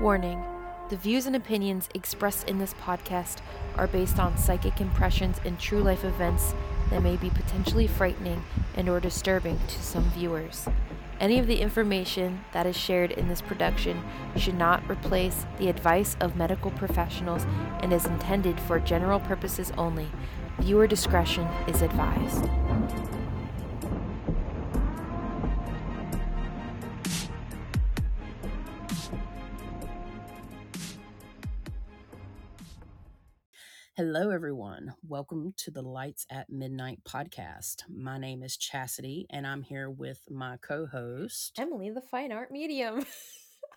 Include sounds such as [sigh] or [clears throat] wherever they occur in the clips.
Warning The views and opinions expressed in this podcast are based on psychic impressions and true life events that may be potentially frightening and or disturbing to some viewers. Any of the information that is shared in this production should not replace the advice of medical professionals and is intended for general purposes only. Viewer discretion is advised. Hello, everyone. Welcome to the Lights at Midnight podcast. My name is Chasity, and I'm here with my co host. Emily, the fine art medium.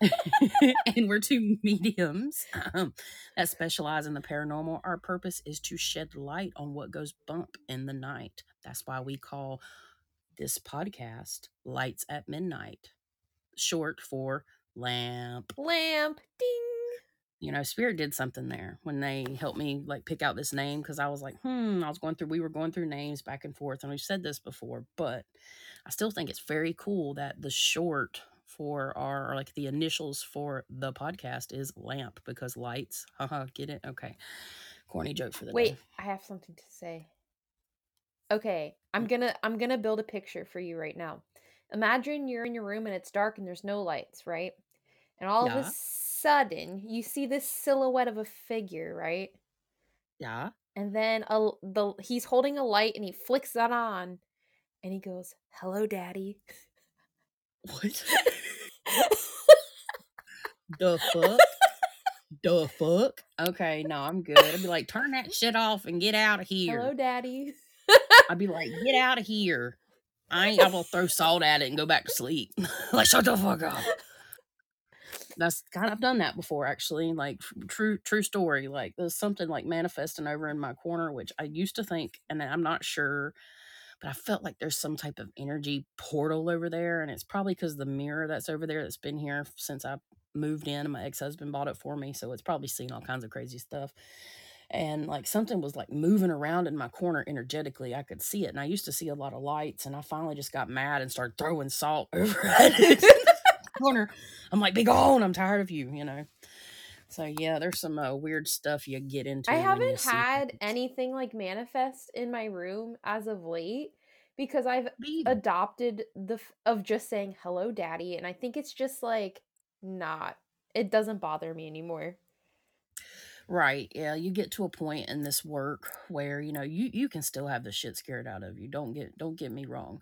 [laughs] and we're two mediums um, that specialize in the paranormal. Our purpose is to shed light on what goes bump in the night. That's why we call this podcast Lights at Midnight, short for lamp. Lamp. Ding. You know, Spirit did something there when they helped me like pick out this name because I was like, hmm, I was going through, we were going through names back and forth, and we've said this before, but I still think it's very cool that the short for our or like the initials for the podcast is lamp because lights. Haha, get it? Okay. Corny joke for the Wait, day. I have something to say. Okay, I'm gonna I'm gonna build a picture for you right now. Imagine you're in your room and it's dark and there's no lights, right? And all of a sudden, you see this silhouette of a figure, right? Yeah. And then a, the he's holding a light and he flicks that on, and he goes, "Hello, Daddy." What? the fuck? [laughs] the fuck? Okay, no, I'm good. I'd be like, turn that shit off and get out of here. Hello, Daddy. I'd be like, get out of here. I ain't able to throw [laughs] salt at it and go back to sleep. [laughs] like, shut the fuck up. That's kind of I've done that before, actually. Like true, true story. Like there's something like manifesting over in my corner, which I used to think, and I'm not sure, but I felt like there's some type of energy portal over there, and it's probably because the mirror that's over there that's been here since I moved in, and my ex husband bought it for me, so it's probably seen all kinds of crazy stuff and like something was like moving around in my corner energetically. I could see it, and I used to see a lot of lights, and I finally just got mad and started throwing salt [laughs] over it. Corner, I'm like, "Be gone! I'm tired of you," you know. So yeah, there's some uh, weird stuff you get into. I haven't had things. anything like manifest in my room as of late because I've adopted the f- of just saying hello daddy and I think it's just like not it doesn't bother me anymore. Right. Yeah, you get to a point in this work where, you know, you you can still have the shit scared out of you. Don't get don't get me wrong.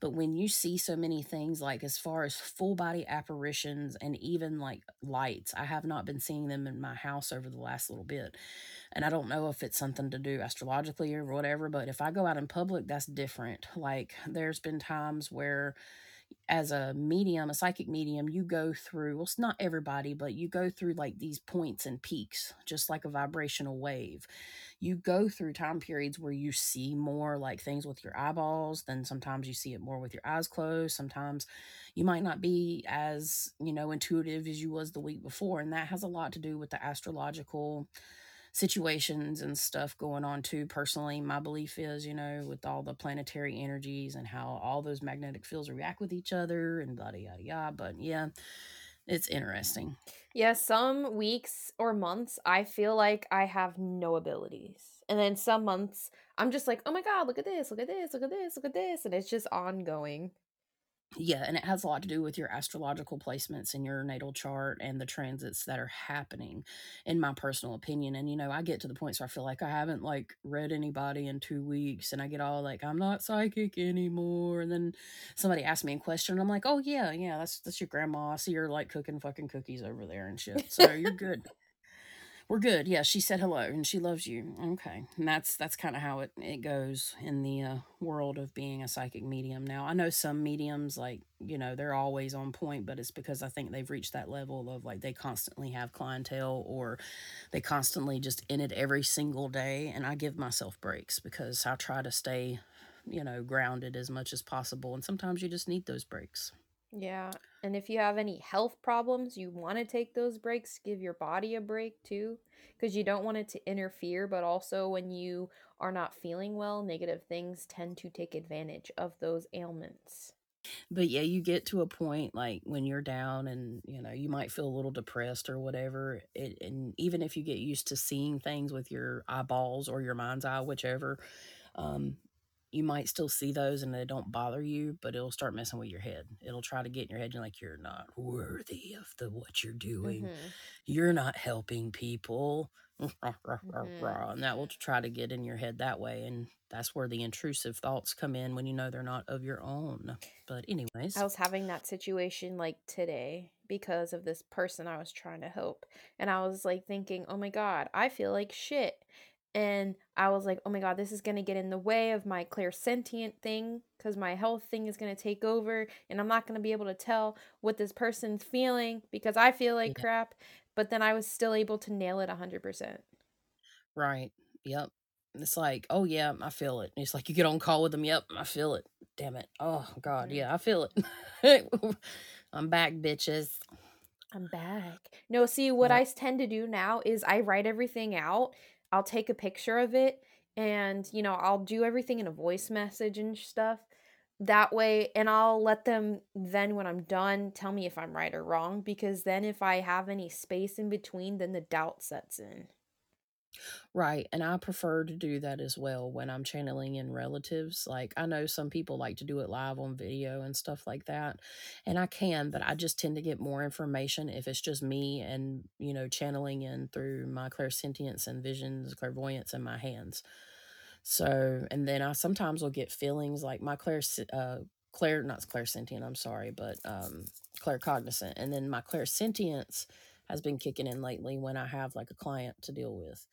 But when you see so many things like as far as full body apparitions and even like lights, I have not been seeing them in my house over the last little bit. And I don't know if it's something to do astrologically or whatever, but if I go out in public, that's different. Like there's been times where as a medium, a psychic medium, you go through, well, it's not everybody, but you go through like these points and peaks, just like a vibrational wave. You go through time periods where you see more like things with your eyeballs, then sometimes you see it more with your eyes closed. Sometimes you might not be as, you know, intuitive as you was the week before. And that has a lot to do with the astrological situations and stuff going on too personally my belief is you know with all the planetary energies and how all those magnetic fields react with each other and yada yada yada but yeah it's interesting Yeah, some weeks or months I feel like I have no abilities. And then some months I'm just like, "Oh my god, look at this. Look at this. Look at this. Look at this." And it's just ongoing. Yeah and it has a lot to do with your astrological placements in your natal chart and the transits that are happening in my personal opinion and you know i get to the point where i feel like i haven't like read anybody in two weeks and i get all like i'm not psychic anymore and then somebody asks me a question and i'm like oh yeah yeah that's that's your grandma i see her like cooking fucking cookies over there and shit so you're [laughs] good we're good. Yeah she said hello and she loves you. Okay. And that's that's kind of how it, it goes in the uh, world of being a psychic medium now. I know some mediums like you know they're always on point but it's because i think they've reached that level of like they constantly have clientele or they constantly just in it every single day and i give myself breaks because i try to stay you know grounded as much as possible and sometimes you just need those breaks Yeah. And if you have any health problems, you want to take those breaks, give your body a break too, because you don't want it to interfere. But also, when you are not feeling well, negative things tend to take advantage of those ailments. But yeah, you get to a point like when you're down and you know you might feel a little depressed or whatever. It, and even if you get used to seeing things with your eyeballs or your mind's eye, whichever, um, you might still see those and they don't bother you, but it'll start messing with your head. It'll try to get in your head. You're like, you're not worthy of the what you're doing. Mm-hmm. You're not helping people. Mhm. [laughs] And that will try to get in your head that way. And that's where the intrusive thoughts come in when you know they're not of your own. But, anyways, I was having that situation like today because of this person I was trying to help. And I was like thinking, oh my God, I feel like shit. And I was like, oh my God, this is going to get in the way of my clairsentient thing because my health thing is going to take over. And I'm not going to be able to tell what this person's feeling because I feel like Yeah. crap. But then I was still able to nail it 100%. right. Yep. It's like, oh, yeah, I feel it. It's like you get on call with them. Yep, I feel it. Damn it. Oh, God. Yeah, I feel it. [laughs] I'm back, bitches. I'm back. No, see, what Yep. I tend to do now is I write everything out. I'll take a picture of it and, you know, I'll do everything in a voice message and stuff. That way, and I'll let them then, when I'm done, tell me if I'm right or wrong. Because then, if I have any space in between, then the doubt sets in. Right, and I prefer to do that as well when I'm channeling in relatives. Like, I know some people like to do it live on video and stuff like that, and I can, but I just tend to get more information if it's just me and, you know, channeling in through my clairsentience and visions, clairvoyance in my hands. So, and then I sometimes will get feelings like my clair, uh, clair, not clairsentient, I'm sorry, but um, claircognizant, and then my clairsentience has been kicking in lately when I have like a client to deal with.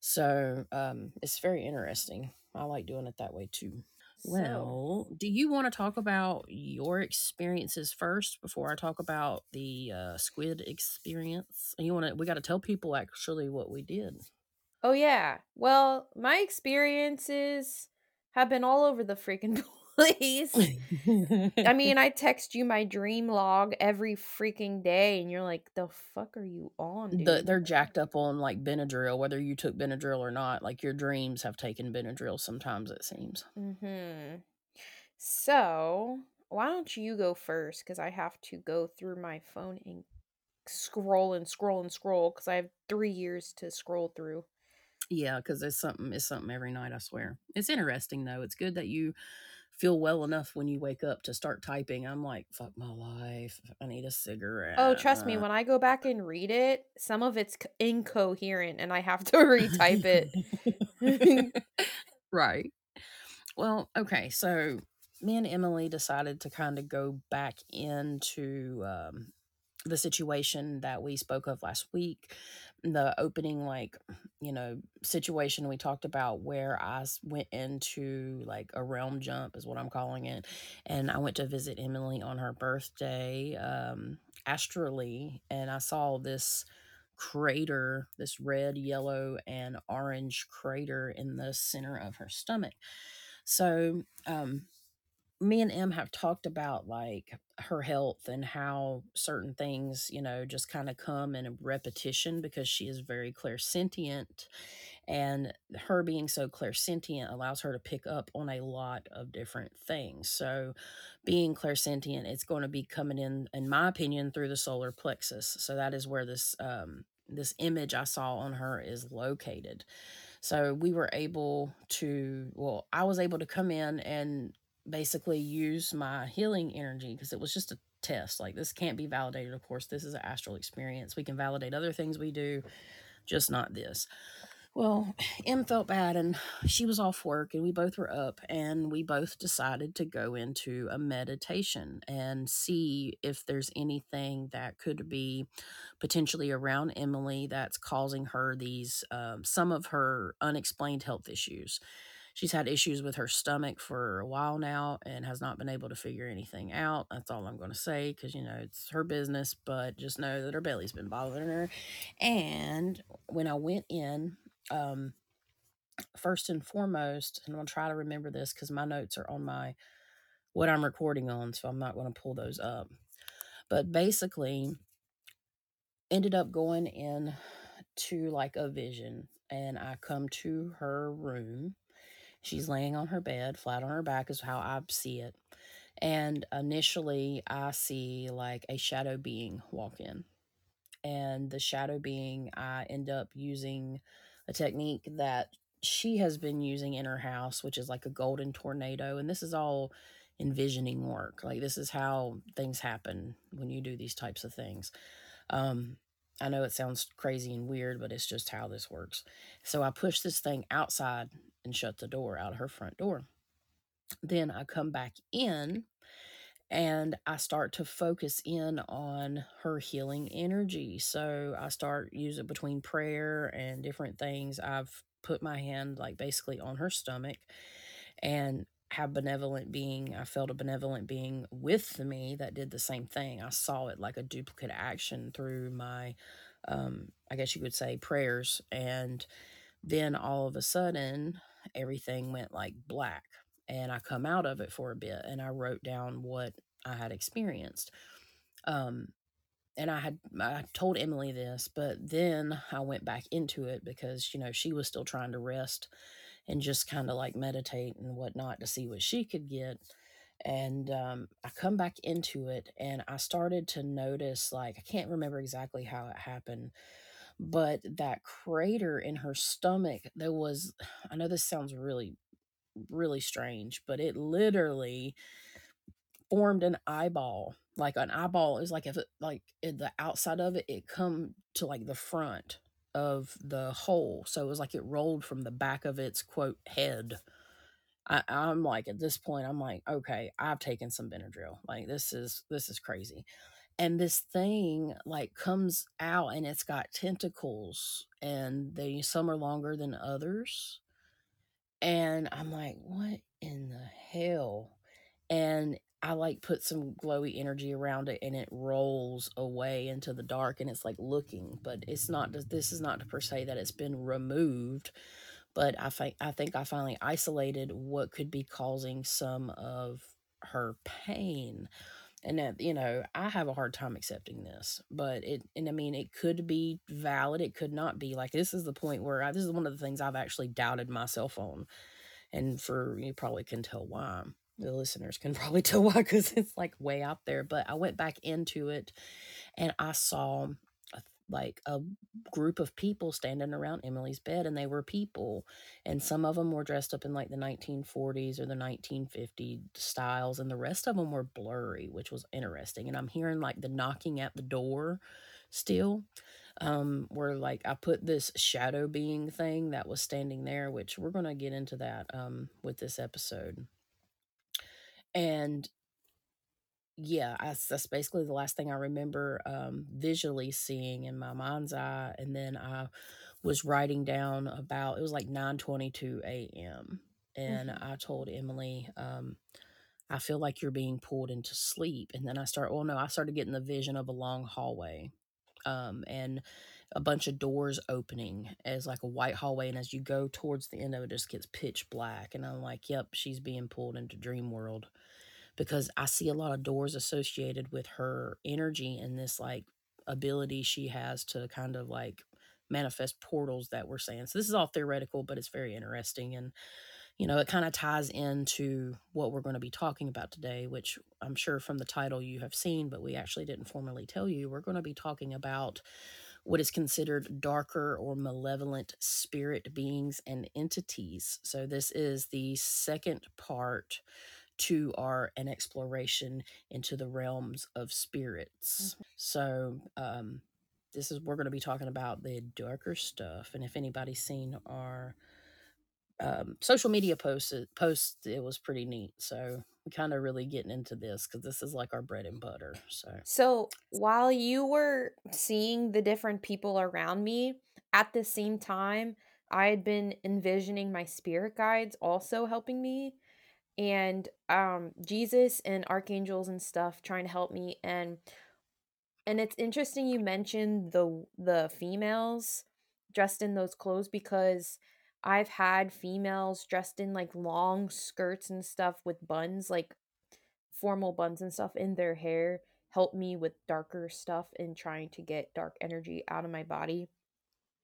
So um, it's very interesting. I like doing it that way too. So, Well, do you want to talk about your experiences first before I talk about the uh, squid experience? You want to? We got to tell people actually what we did. oh, yeah. Well, my experiences have been all over the freaking [laughs] place. I mean, [laughs] I text you my dream log every freaking day, and you're like, "The fuck are you on, the, they're jacked up on like Benadryl, whether you took Benadryl or not. Like your dreams have taken Benadryl sometimes, it seems. Mm-hmm. So, why don't you go first? Because I have to go through my phone and scroll and scroll and scroll because I have three years to scroll through. Yeah, because it's something. It's something every night. I swear. It's interesting though. It's good that you feel well enough when you wake up to start typing. I'm like, fuck my life. I need a cigarette. Oh, trust me, when I go back and read it, some of it's incoherent and I have to [laughs] retype it. [laughs] right. Well, okay. So me and Emily decided to kind of go back into um, the situation that we spoke of last week the opening like you know situation we talked about where i went into like a realm jump is what i'm calling it and i went to visit emily on her birthday um astrally and i saw this crater this red yellow and orange crater in the center of her stomach. So um me and Em have talked about like her health and how certain things, you know, just kind of come in a repetition because she is very clairsentient. And her being so clairsentient allows her to pick up on a lot of different things. So, being clairsentient, it's going to be coming in, in my opinion, through the solar plexus. So, that is where this, um, this image I saw on her is located. So we were able to, well, I was able to come in and basically use my healing energy because it was just a test. Like this can't be validated. Of course, this is an astral experience. We can validate other things we do, just not this. Well, [sighs] Em felt bad and she was off work and we both were up and we both decided to go into a meditation and see if there's anything that could be potentially around Emily that's causing her these um, some of her unexplained health issues. She's had issues with her stomach for a while now and has not been able to figure anything out. That's all I'm going to say because, you know, it's her business, but just know that her belly's been bothering her. And when I went in, um, first and foremost, and I'm going to try to remember this because my notes are on my what I'm recording on, so I'm not going to pull those up. But basically, ended up going in to like a vision and I come to her room. She's laying on her bed, flat on her back is how I see it. And initially, I see like a shadow being walk in. And the shadow being, I end up using a technique that she has been using in her house, which is like a golden tornado. And this is all envisioning work. Like, this is how things happen when you do these types of things. Um, I know it sounds crazy and weird, but it's just how this works. So I push this thing outside and shut the door out of her front door. Then I come back in and I start to focus in on her healing energy. So I start using between prayer and different things. I've put my hand like basically on her stomach and have benevolent being i felt a benevolent being with me that did the same thing. I saw it like a duplicate action through my um i guess you could say prayers and then all of a sudden everything went like black and i come out of it for a bit and i wrote down what i had experienced. Um and I had I told Emily this, but then I went back into it because you know she was still trying to rest and just kind of like meditate and whatnot to see what she could get. And um, I come back into it and I started to notice, like, I can't remember exactly how it happened, but that crater in her stomach, there was, I know this sounds really, really strange, but it literally formed an eyeball. Like an eyeball is like if it, like the outside of it, it come to like the front of the hole. So it was like it rolled from the back of its quote head. I, I'm like at this point, I'm like, okay, I've taken some Benadryl. Like this is this is crazy. And this thing like comes out and it's got tentacles and they some are longer than others. And I'm like, what in the hell? And I like put some glowy energy around it and it rolls away into the dark and it's like looking, but it's not this is not to per se that it's been removed, but I think I think I finally isolated what could be causing some of her pain. And that, you know, I have a hard time accepting this, but it, and I mean, it could be valid, it could not be. Like, this is the point where I, this is one of the things I've actually doubted myself on. And for you probably can tell why the listeners can probably [laughs] tell why because it's like way out there but i went back into it and i saw a, like a group of people standing around emily's bed and they were people and some of them were dressed up in like the 1940s or the 1950 styles and the rest of them were blurry which was interesting and i'm hearing like the knocking at the door still um where like i put this shadow being thing that was standing there which we're going to get into that um with this episode and yeah, I, that's basically the last thing I remember um, visually seeing in my mind's eye. And then I was writing down about it was like 9:22 a.m. and Mhm. I told Emily, um, I feel like you're being pulled into sleep. And then I start, well, no, I started getting the vision of a long hallway, um, and a bunch of doors opening as like a white hallway. And as you go towards the end of it, it just gets pitch black. And I'm like, yep, she's being pulled into dream world because I see a lot of doors associated with her energy and this like ability she has to kind of like manifest portals that we're saying. So this is all theoretical, but it's very interesting and you know, it kind of ties into what we're going to be talking about today, which I'm sure from the title you have seen, but we actually didn't formally tell you. We're going to be talking about what is considered darker or malevolent spirit beings and entities. So, this is the second part to our an exploration into the realms of spirits. Mhm. So, um, this is we're going to be talking about the darker stuff, and if anybody's seen our um, social media posts, posts, it was pretty neat. So we kind of really getting into this because this is like our bread and butter. So So while you were seeing the different people around me, at the same time, I had been envisioning my spirit guides also helping me and um Jesus and archangels and stuff trying to help me and and it's interesting you mentioned the the females dressed in those clothes because I've had females dressed in like long skirts and stuff with buns like formal buns and stuff in their hair help me with darker stuff and trying to get dark energy out of my body.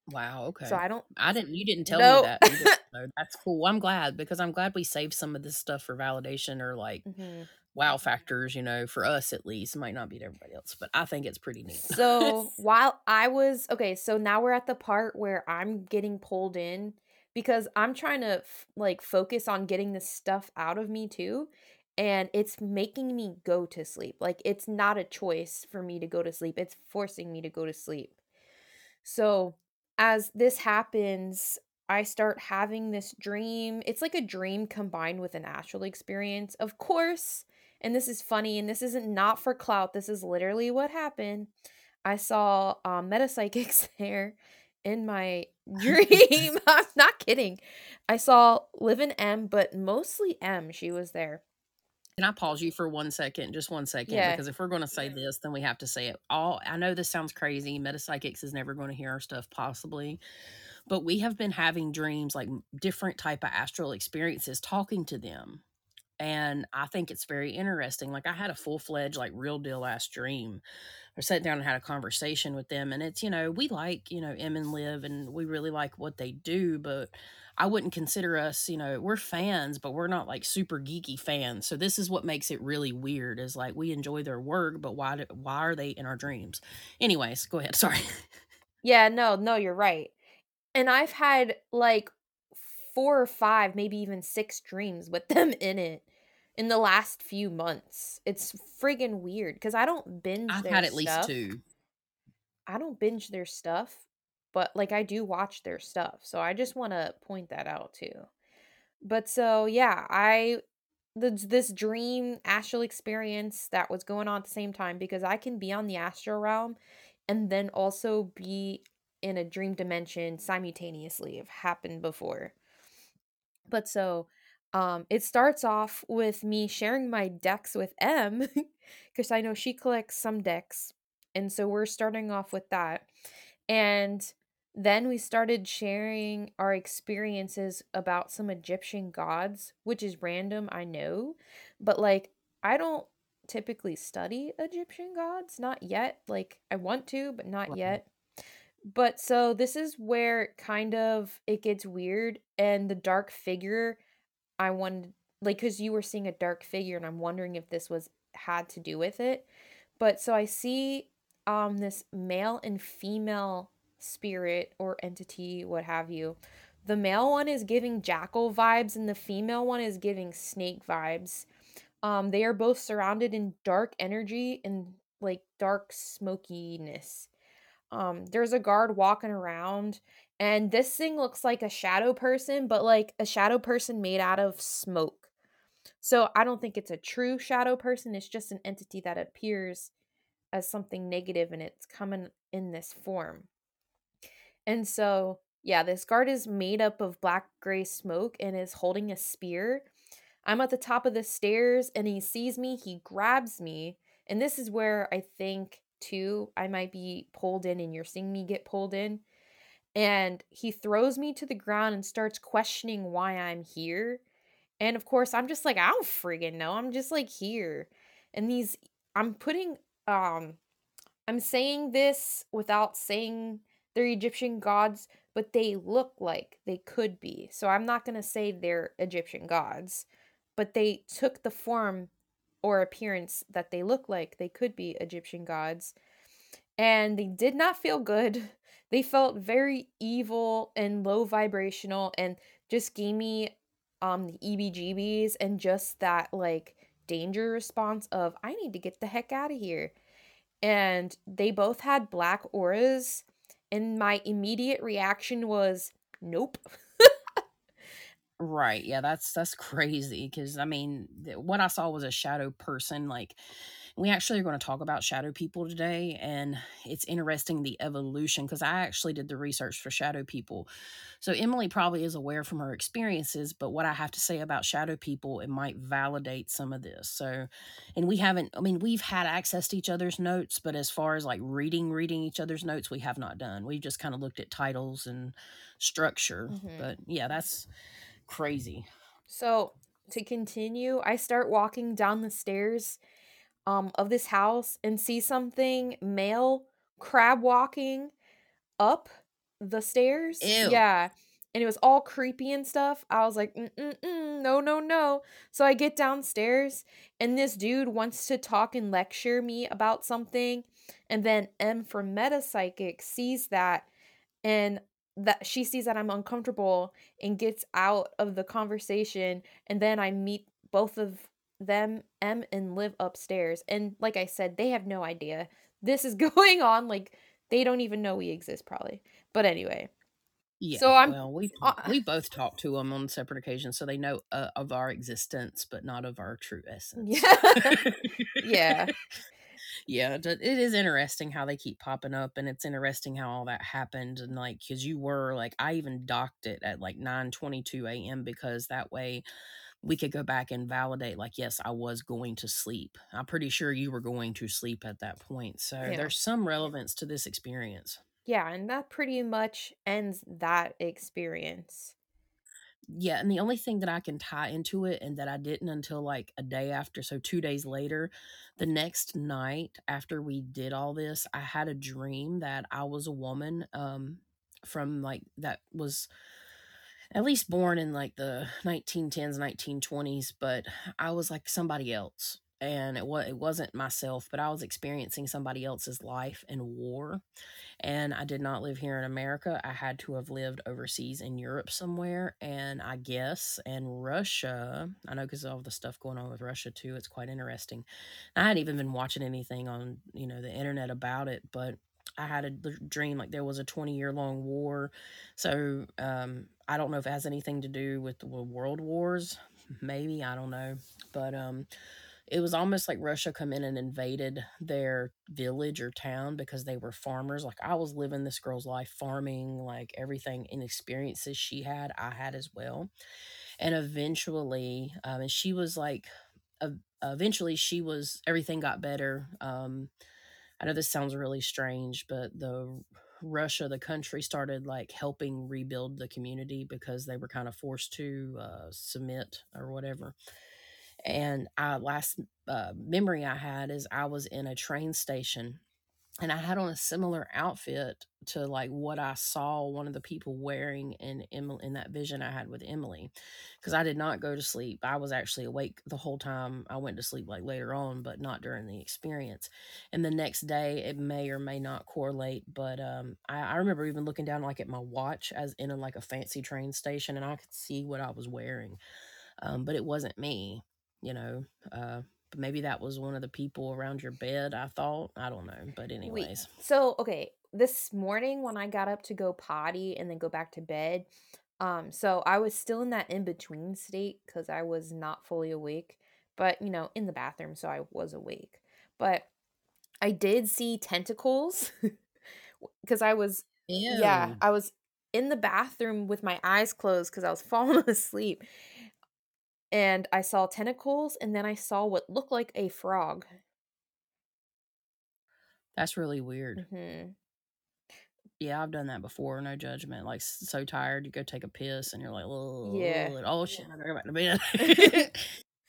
Wow, okay. So I don't I didn't. You didn't tell No. me that. either, [laughs] so that's cool. I'm glad because I'm glad we saved some of this stuff for validation or like Mhm. wow factors, you know, for us at least. It might not be to everybody else, but I think it's pretty neat. So [laughs] while I was okay, so now we're at the part where I'm getting pulled in because I'm trying to f- like focus on getting this stuff out of me too. And it's making me go to sleep. Like it's not a choice for me to go to sleep. It's forcing me to go to sleep. So as this happens, I start having this dream. It's like a dream combined with an astral experience. Of course, and this is funny, and this isn't not for clout. This is literally what happened. I saw um, metapsychics [laughs] there in my [laughs] dream. [laughs] I'm not kidding. I saw Liv and M, but mostly M. She was there. Can I pause you for one second? Just one second. Yeah. Because if we're going to say this, then we have to say it. All I know this sounds crazy. Metapsychics is never going to hear our stuff, possibly. But we have been having dreams, like different type of astral experiences, talking to them. And I think it's very interesting. Like I had a full fledged, like real deal last dream. I sat down and had a conversation with them. And it's, you know, we like, you know, Em and Liv and we really like what they do, but I wouldn't consider us, you know, we're fans, but we're not like super geeky fans. So this is what makes it really weird is like we enjoy their work, but why do, why are they in our dreams? Anyways, go ahead. [laughs] Sorry. Yeah, no, no, you're right. And I've had like four or five, maybe even six dreams with [laughs] them in it in the last few months. It's friggin' weird because I don't binge. I've had at least two. I don't binge their stuff, but like I do watch their stuff. So I just want to point that out too. But so yeah, I the this dream astral experience that was going on at the same time because I can be on the astral realm and then also be in a dream dimension simultaneously. Have happened before. But so um it starts off with me sharing my decks with M [laughs] because I know she collects some decks. And so we're starting off with that. And then we started sharing our experiences about some Egyptian gods, which is random, I know. But like I don't typically study Egyptian gods, not yet. Like I want to, but not Right. yet. But so this is where kind of it gets weird and the dark figure I wanted like cuz you were seeing a dark figure and I'm wondering if this was had to do with it. But so I see um this male and female spirit or entity what have you. The male one is giving jackal vibes and the female one is giving snake vibes. Um they are both surrounded in dark energy and like dark smokiness. Um, there's a guard walking around, and this thing looks like a shadow person, but like a shadow person made out of smoke. So I don't think it's a true shadow person. It's just an entity that appears as something negative and it's coming in this form. And so, yeah, this guard is made up of black gray smoke and is holding a spear. I'm at the top of the stairs and he sees me, he grabs me. And this is where I think, too, I might be pulled in and you're seeing me get pulled in. And he throws me to the ground and starts questioning why I'm here. And of course, I'm just like, I don't friggin' know. I'm just like here. And these, I'm putting, um, I'm saying this without saying they're Egyptian gods, but they look like they could be. So I'm not going to say they're Egyptian gods, but they took the form or appearance that they look like they could be Egyptian gods. And they did not feel good. [laughs] They felt very evil and low vibrational and just gave me um the EBGBs and just that like danger response of I need to get the heck out of here and they both had black auras and my immediate reaction was nope Right. Yeah, that's that's crazy because I mean, th- what I saw was a shadow person. Like, we actually are going to talk about shadow people today, and it's interesting the evolution because I actually did the research for shadow people. So Emily probably is aware from her experiences, but what I have to say about shadow people, it might validate some of this. So, and we haven't. I mean, we've had access to each other's notes, but as far as like reading, reading each other's notes, we have not done. We've just kind of looked at titles and structure. Mhm. But yeah, that's crazy. so to continue i start walking down the stairs um of this house and see something male crab walking up the stairs Ew. yeah and it was all creepy and stuff. I was like, Mm-mm-mm, no, no, no. So I get downstairs, and this dude wants to talk and lecture me about something. And then M from Meta Psychic sees that, and that she sees that I'm uncomfortable and gets out of the conversation. And then I meet both of them, M and Liv, upstairs. And like I said, they have no idea this is [laughs] going on. Like, they don't even know we exist, probably. But anyway, Yeah. So I'm- well, we uh, we both talked to them on separate occasions, so they know uh, of our existence, but not of our true [laughs] essence. Yeah. [laughs] yeah. yeah, it is interesting how they keep popping up, and it's interesting how all that happened, and like because you were like, I even docked it at like nine twenty two a.m. because that way we could go back and validate like yes i was going to sleep i'm pretty sure you were going to sleep at that point so Yeah. there's some relevance to this experience Yeah, and that pretty much ends that experience. yeah and the only thing that i can tie into it and that i didn't until like a day after so two days later the next night after we did all this i had a dream that i was a woman um from like that was at least born in like the 1910s 1920s but i was like somebody else and it was it wasn't myself but i was experiencing somebody else's life and war and i did not live here in america. I had to have lived overseas in europe somewhere and i guess in russia i know because of all the stuff going on with russia too it's quite interesting. I hadn't even been watching anything on you know the internet about it but i had a dream like there was a 20 year long war so um, I don't know if it has anything to do with the world wars. Maybe I don't know, but um, it was almost like Russia come in and invaded their village or town because they were farmers. Like I was living this girl's life, farming, like everything and experiences she had, I had as well. And eventually, um, and she was like, ev- eventually she was everything got better. Um, I know this sounds really strange, but the Russia, the country, started like helping rebuild the community because they were kind of forced to uh, submit or whatever. And I last uh, memory I had is I was in a train station and I had on a similar outfit to like what I saw one of the people wearing in Emily in that vision I had with Emily because I did not go to sleep. I was actually awake the whole time. I went to sleep like later on, but not during the experience. And the next day, it may or may not correlate, but um, I, I remember even looking down like at my watch as in a, like a fancy train station, and I could see what I was wearing, um, but it wasn't me, you know. Uh, but maybe that was one of the people around your bed. I thought I don't know, but Wait, anyways, so okay, this morning when I got up to go potty and then go back to bed, um, so I was still in that in between state because I was not fully awake, but you know, in the bathroom, so I was awake. But I did see tentacles [laughs] because I was, yeah, I was in the bathroom with my eyes closed because I was [laughs] falling asleep. And I saw tentacles, and then I saw what looked like a frog. that's really weird. hmm Yeah, I've done that before. No judgment. Like so tired, you go take a piss, and you're like, oh, Yeah. oh shit, I gotta go back to bed. [laughs]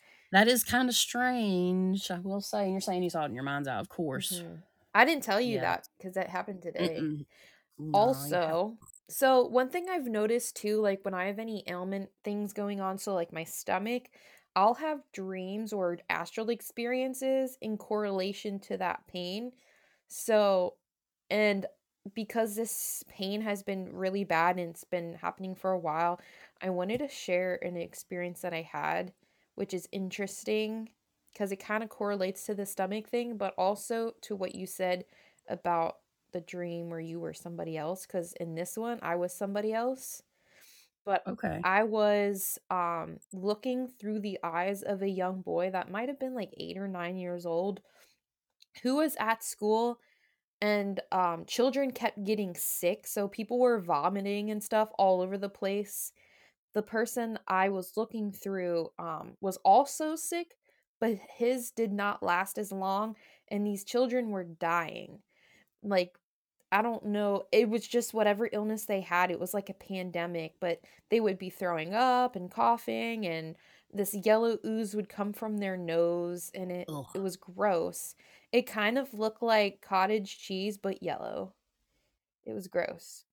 [laughs] that is kind of strange, I will say. And you're saying you saw it in your mind's eye, of course. Mhm. I didn't tell you Yeah. that because that happened today. No, Also, so one thing I've noticed too, like when I have any ailment things going on, so like my stomach, I'll have dreams or astral experiences in correlation to that pain. So, and because this pain has been really bad and it's been happening for a while, I wanted to share an experience that I had, which is interesting because it kind of correlates to the stomach thing, but also to what you said about the dream where you were somebody else. Because in this one, I was somebody else. But okay. I was um looking through the eyes of a young boy that might have been like 8 or 9 years old who was at school and um children kept getting sick so people were vomiting and stuff all over the place. The person I was looking through um was also sick but his did not last as long and these children were dying. Like I don't know. It was just whatever illness they had. It was like a pandemic, but they would be throwing up and coughing and this yellow ooze would come from their nose and it Ugh. it was gross. It kind of looked like cottage cheese but yellow. It was gross.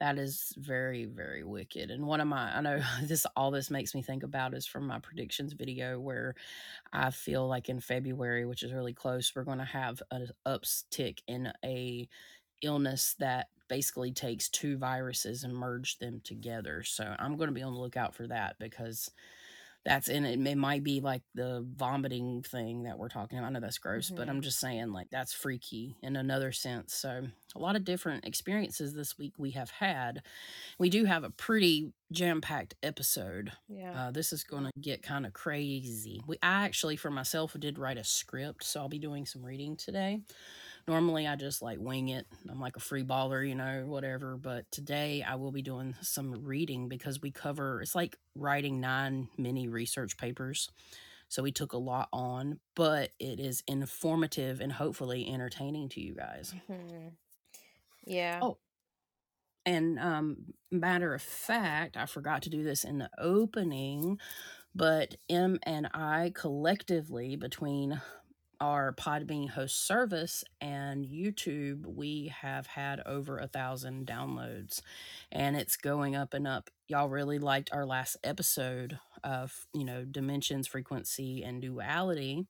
that is very very wicked and one of my i know [laughs] this all this makes me think about is from my predictions video where i feel like in february which is really close we're going to have an uptick in a illness that basically takes two viruses and merge them together so i'm going to be on the lookout for that because that's in it. It might be like the vomiting thing that we're talking about. I know that's gross, but Mhm. I'm just saying like that's freaky in another sense. So a lot of different experiences this week we have had. We do have a pretty jam-packed episode. Yeah. Uh, this is going to get kind of crazy. We I actually for myself did write a script, so I'll be doing some reading today. Normally I just like wing it. I'm like a free baller, you know, whatever. But today I will be doing some reading because we cover it's like writing nine mini research papers. So we took a lot on, but it is informative and hopefully entertaining to you guys. Mhm. Yeah. Oh, and um, matter of fact, I forgot to do this in the opening, but M and I collectively, between our Podbean host service and YouTube, we have had over a thousand downloads and it's going up and up. Y'all really liked our last episode of, you know, dimensions, frequency, and duality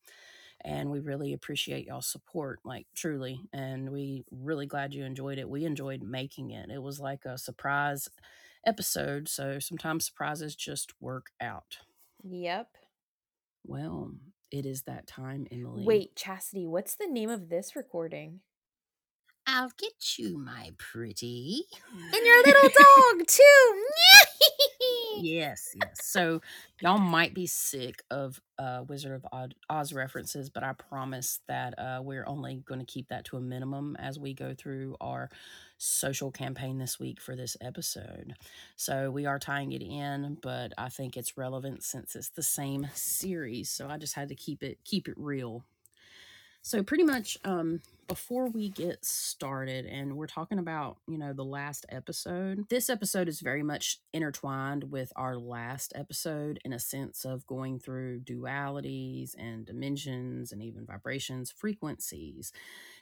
and we really appreciate y'all's support like truly and we really glad you enjoyed it we enjoyed making it it was like a surprise episode so sometimes surprises just work out Yep. well it is that time emily Wait, Chasity, what's the name of this recording? i'll get you my pretty And your little dog too. [laughs] [laughs] yes yes. So y'all might be sick of uh wizard of Oz, references but i promise that uh we're only going to keep that to a minimum as we go through our social campaign this week for this episode. So we are tying it in but i think it's relevant since it's the same series so i just had to keep it keep it real. So pretty much um before we get started and we're talking about you know the last episode this episode is very much intertwined with our last episode in a sense of going through dualities and dimensions and even vibrations frequencies.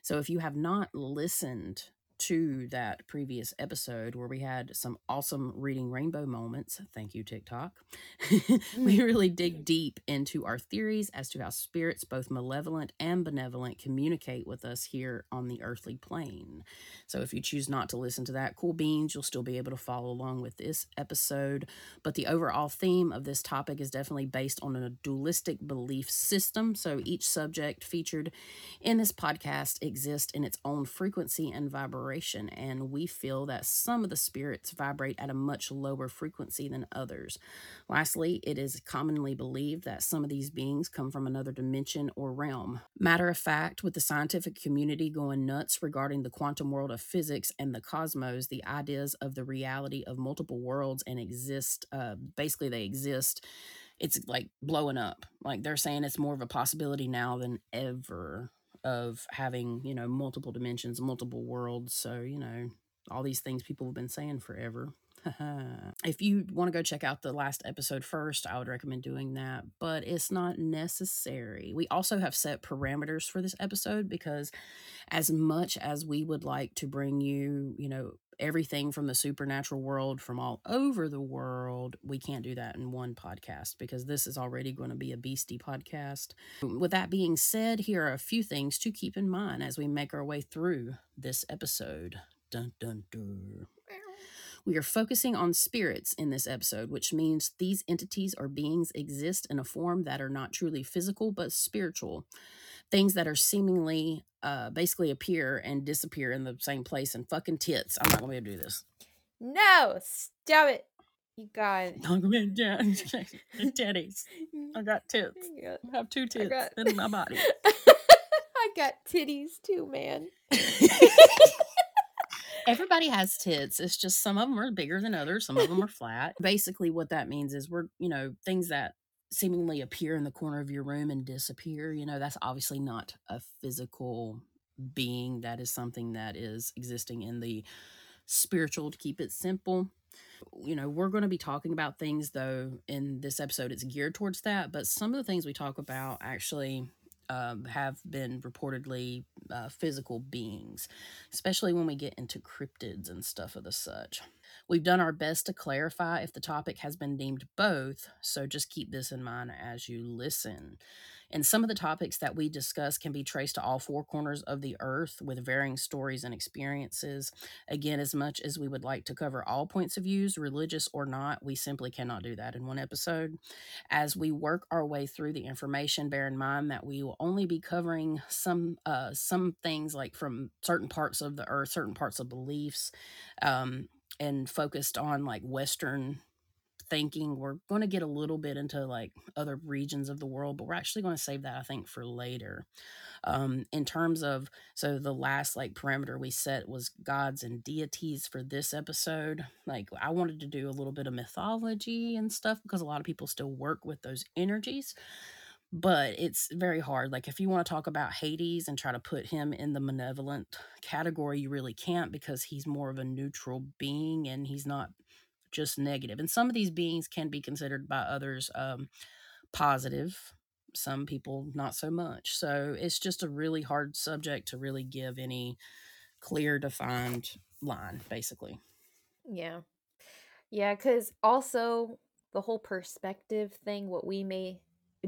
So if you have not listened to that previous episode where we had some awesome reading rainbow moments thank you tiktok [laughs] we mm, really dig deep into our theories as to how spirits both malevolent and benevolent communicate with us here on the earthly plane so if you choose not to listen to that, cool beans, you'll still be able to follow along with this episode. But the overall theme of this topic is definitely based on a dualistic belief system. So each subject featured in this podcast exists in its own frequency and vibration. And we feel that some of the spirits vibrate at a much lower frequency than others. Lastly, it is commonly believed that some of these beings come from another dimension or realm. Matter of fact, with the scientific community going nuts regarding the quantum world of physics and the cosmos, the ideas of the reality of multiple worlds and exist, uh, basically, they exist. It's like blowing up. Like they're saying it's more of a possibility now than ever of having, you know, multiple dimensions, multiple worlds. So, you know, all these things people have been saying forever. [laughs] if you want to go check out the last episode first, I would recommend doing that, but it's not necessary. We also have set parameters for this episode because, as much as we would like to bring you, you know, everything from the supernatural world from all over the world, we can't do that in one podcast because this is already going to be a beastie podcast. Mm, with that being said, here are a few things to keep in mind as we make our way through this episode. Dun dun dun. We are focusing on spirits in this episode, which means these entities or beings exist in a form that are not truly physical but spiritual. Things that are seemingly uh, basically appear and disappear in the same place and fucking tits. I'm not gonna be able to do this. No, stop it. You got I'm gonna be able to do it. [laughs] [laughs] titties. I got tits. I have two tits got- in my body. [laughs] I got titties too, man. Everybody has tits. It's just some of them are bigger than others, some of them are flat. Basically, what that means is we're, you know, things that seemingly appear in the corner of your room and disappear, you know, that's obviously not a physical being. That is something that is existing in the spiritual, to keep it simple. You know, we're going to be talking about things, though, in this episode, it's geared towards that. But some of the things we talk about actually um, have been reportedly uh, physical beings especially when we get into cryptids and stuff of the such. We've done our best to clarify if the topic has been deemed both, so just keep this in mind as you listen. And some of the topics that we discuss can be traced to all four corners of the earth with varying stories and experiences. Again, as much as we would like to cover all points of views, religious or not, we simply cannot do that in one episode. As we work our way through the information, bear in mind that we will only be covering some uh, some things like from certain parts of the earth, certain parts of beliefs, um, and focused on like Western thinking we're going to get a little bit into like other regions of the world but we're actually going to save that i think for later. Um in terms of so the last like parameter we set was gods and deities for this episode like i wanted to do a little bit of mythology and stuff because a lot of people still work with those energies but it's very hard like if you want to talk about hades and try to put him in the malevolent category you really can't because he's more of a neutral being and he's not just negative. And some of these beings can be considered by others um, positive, some people not so much. So it's just a really hard subject to really give any clear, defined line, basically. Yeah. Yeah, because also the whole perspective thing, what we may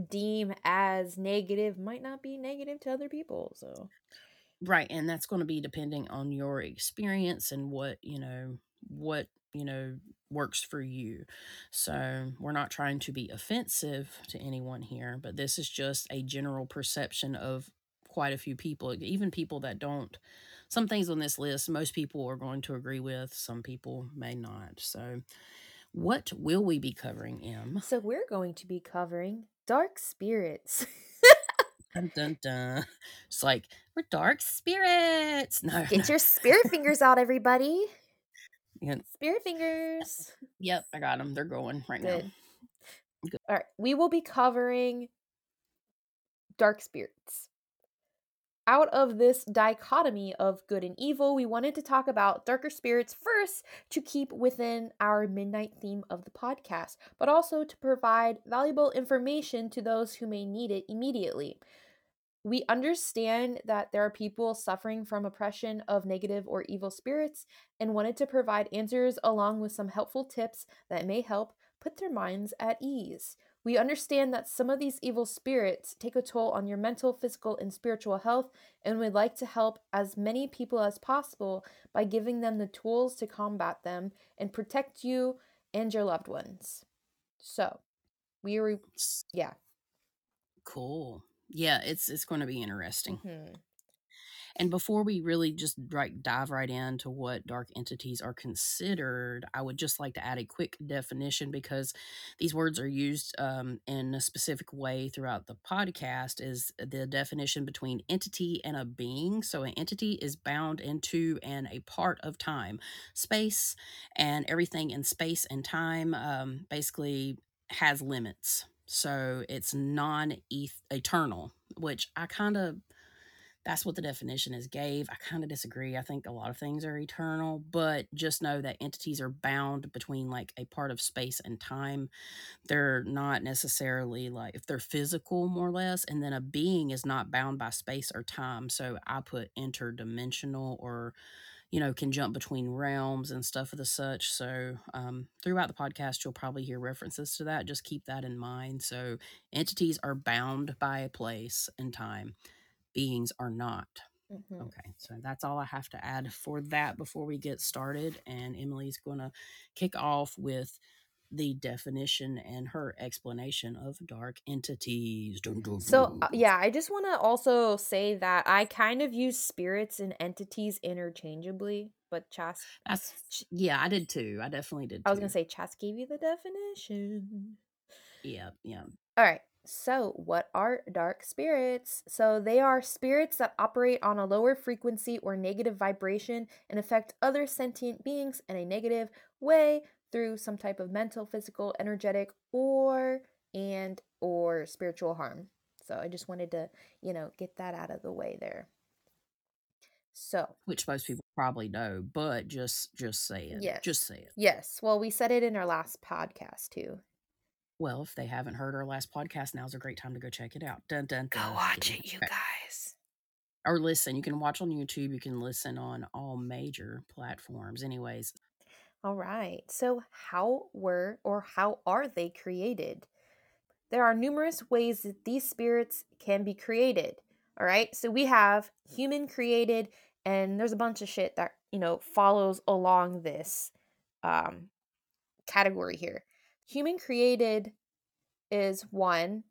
deem as negative might not be negative to other people. So, right. And that's going to be depending on your experience and what, you know, what, you know, works for you. So, we're not trying to be offensive to anyone here, but this is just a general perception of quite a few people, even people that don't. Some things on this list, most people are going to agree with, some people may not. So, what will we be covering, Em? so we're going to be covering dark spirits. Dun dun dun. It's like, we're dark spirits. No. Get your spirit fingers out, everybody. Yeah. Spirit fingers. Yep, I got them. They're going right Good. now. Good. All right, we will be covering dark spirits. Out of this dichotomy of good and evil, we wanted to talk about darker spirits first to keep within our midnight theme of the podcast, but also to provide valuable information to those who may need it immediately. We understand that there are people suffering from oppression of negative or evil spirits and wanted to provide answers along with some helpful tips that may help put their minds at ease. We understand that some of these evil spirits take a toll on your mental, physical, and spiritual health, and we'd like to help as many people as possible by giving them the tools to combat them and protect you and your loved ones. So, we are, yeah. Cool. Yeah, it's it's going to be interesting. Mhm. And before we really just right dive right into what dark entities are considered, I would just like to add a quick definition because these words are used um, in a specific way throughout the podcast. Is the definition between entity and a being? So, an entity is bound into and a part of time, space, and everything in space and time um, basically has limits. So it's non eternal, which I kind of that's what the definition is gave. I kind of disagree. I think a lot of things are eternal, but just know that entities are bound between like a part of space and time. They're not necessarily like if they're physical more or less, and then a being is not bound by space or time. So I put interdimensional or you know can jump between realms and stuff of the such so um, throughout the podcast you'll probably hear references to that just keep that in mind so entities are bound by a place and time beings are not Mhm. okay so that's all i have to add for that before we get started and emily's going to kick off with the definition and her explanation of dark entities Dun, dun, So, uh, yeah, I just want to also say that I kind of use spirits and entities interchangeably, but Chas, that's yeah i did too i definitely did I was going to say Chas gave you the definition. yeah yeah All right. So, what are dark spirits? So, they are spirits that operate on a lower frequency or negative vibration and affect other sentient beings in a negative way through some type of mental, physical, energetic, or and or spiritual harm. So, I just wanted to, you know, get that out of the way there. So, which most people probably know, but just just saying. Yes. Just saying. yes, well, we said it in our last podcast too. Well, if they haven't heard our last podcast, now's a great time to go check it out. Dun, dun, Go dun. watch it, you guys. Or listen. You can watch on YouTube. You can listen on all major platforms. Anyways, All right. So, how were or how are they created? There are numerous ways that these spirits can be created. All right. So, we have human created, and there's a bunch of shit that, you know, follows along this um, category here. Human created is one.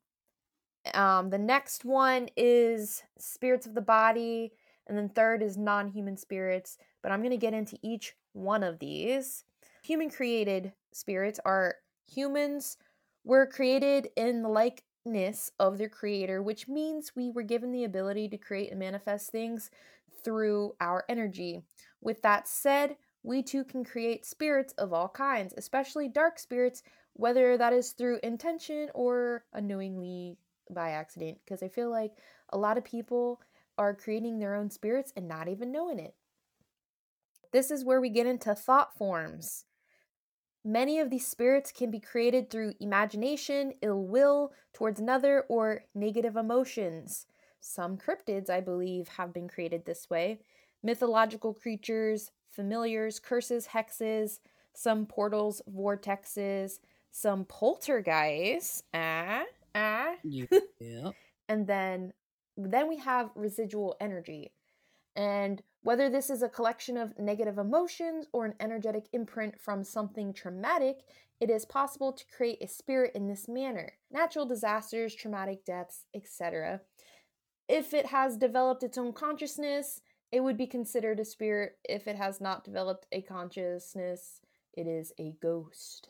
Um, the next one is spirits of the body, and then third is non human spirits. But I'm going to get into each one of these. Human created spirits are humans were created in the likeness of their creator, which means we were given the ability to create and manifest things through our energy. With that said, we too can create spirits of all kinds, especially dark spirits, whether that is through intention or unknowingly by accident. Because I feel like a lot of people are creating their own spirits and not even knowing it. This is where we get into thought forms. Many of these spirits can be created through imagination, ill will towards another, or negative emotions. Some cryptids, I believe, have been created this way. Mythological creatures, familiars, curses, hexes, some portals, vortexes, some poltergeists, ah, ah. Yeah. [laughs] and then then we have residual energy. And whether this is a collection of negative emotions or an energetic imprint from something traumatic, it is possible to create a spirit in this manner. Natural disasters, traumatic deaths, etc. If it has developed its own consciousness, it would be considered a spirit. If it has not developed a consciousness, it is a ghost.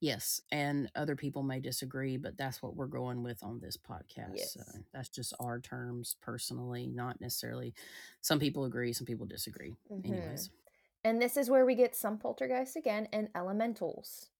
Yes, and other people may disagree, but that's what we're going with on this podcast. Yes. So that's just our terms personally, not necessarily. Some people agree, some people disagree. Anyways, And this is where we get some poltergeists again and elementals.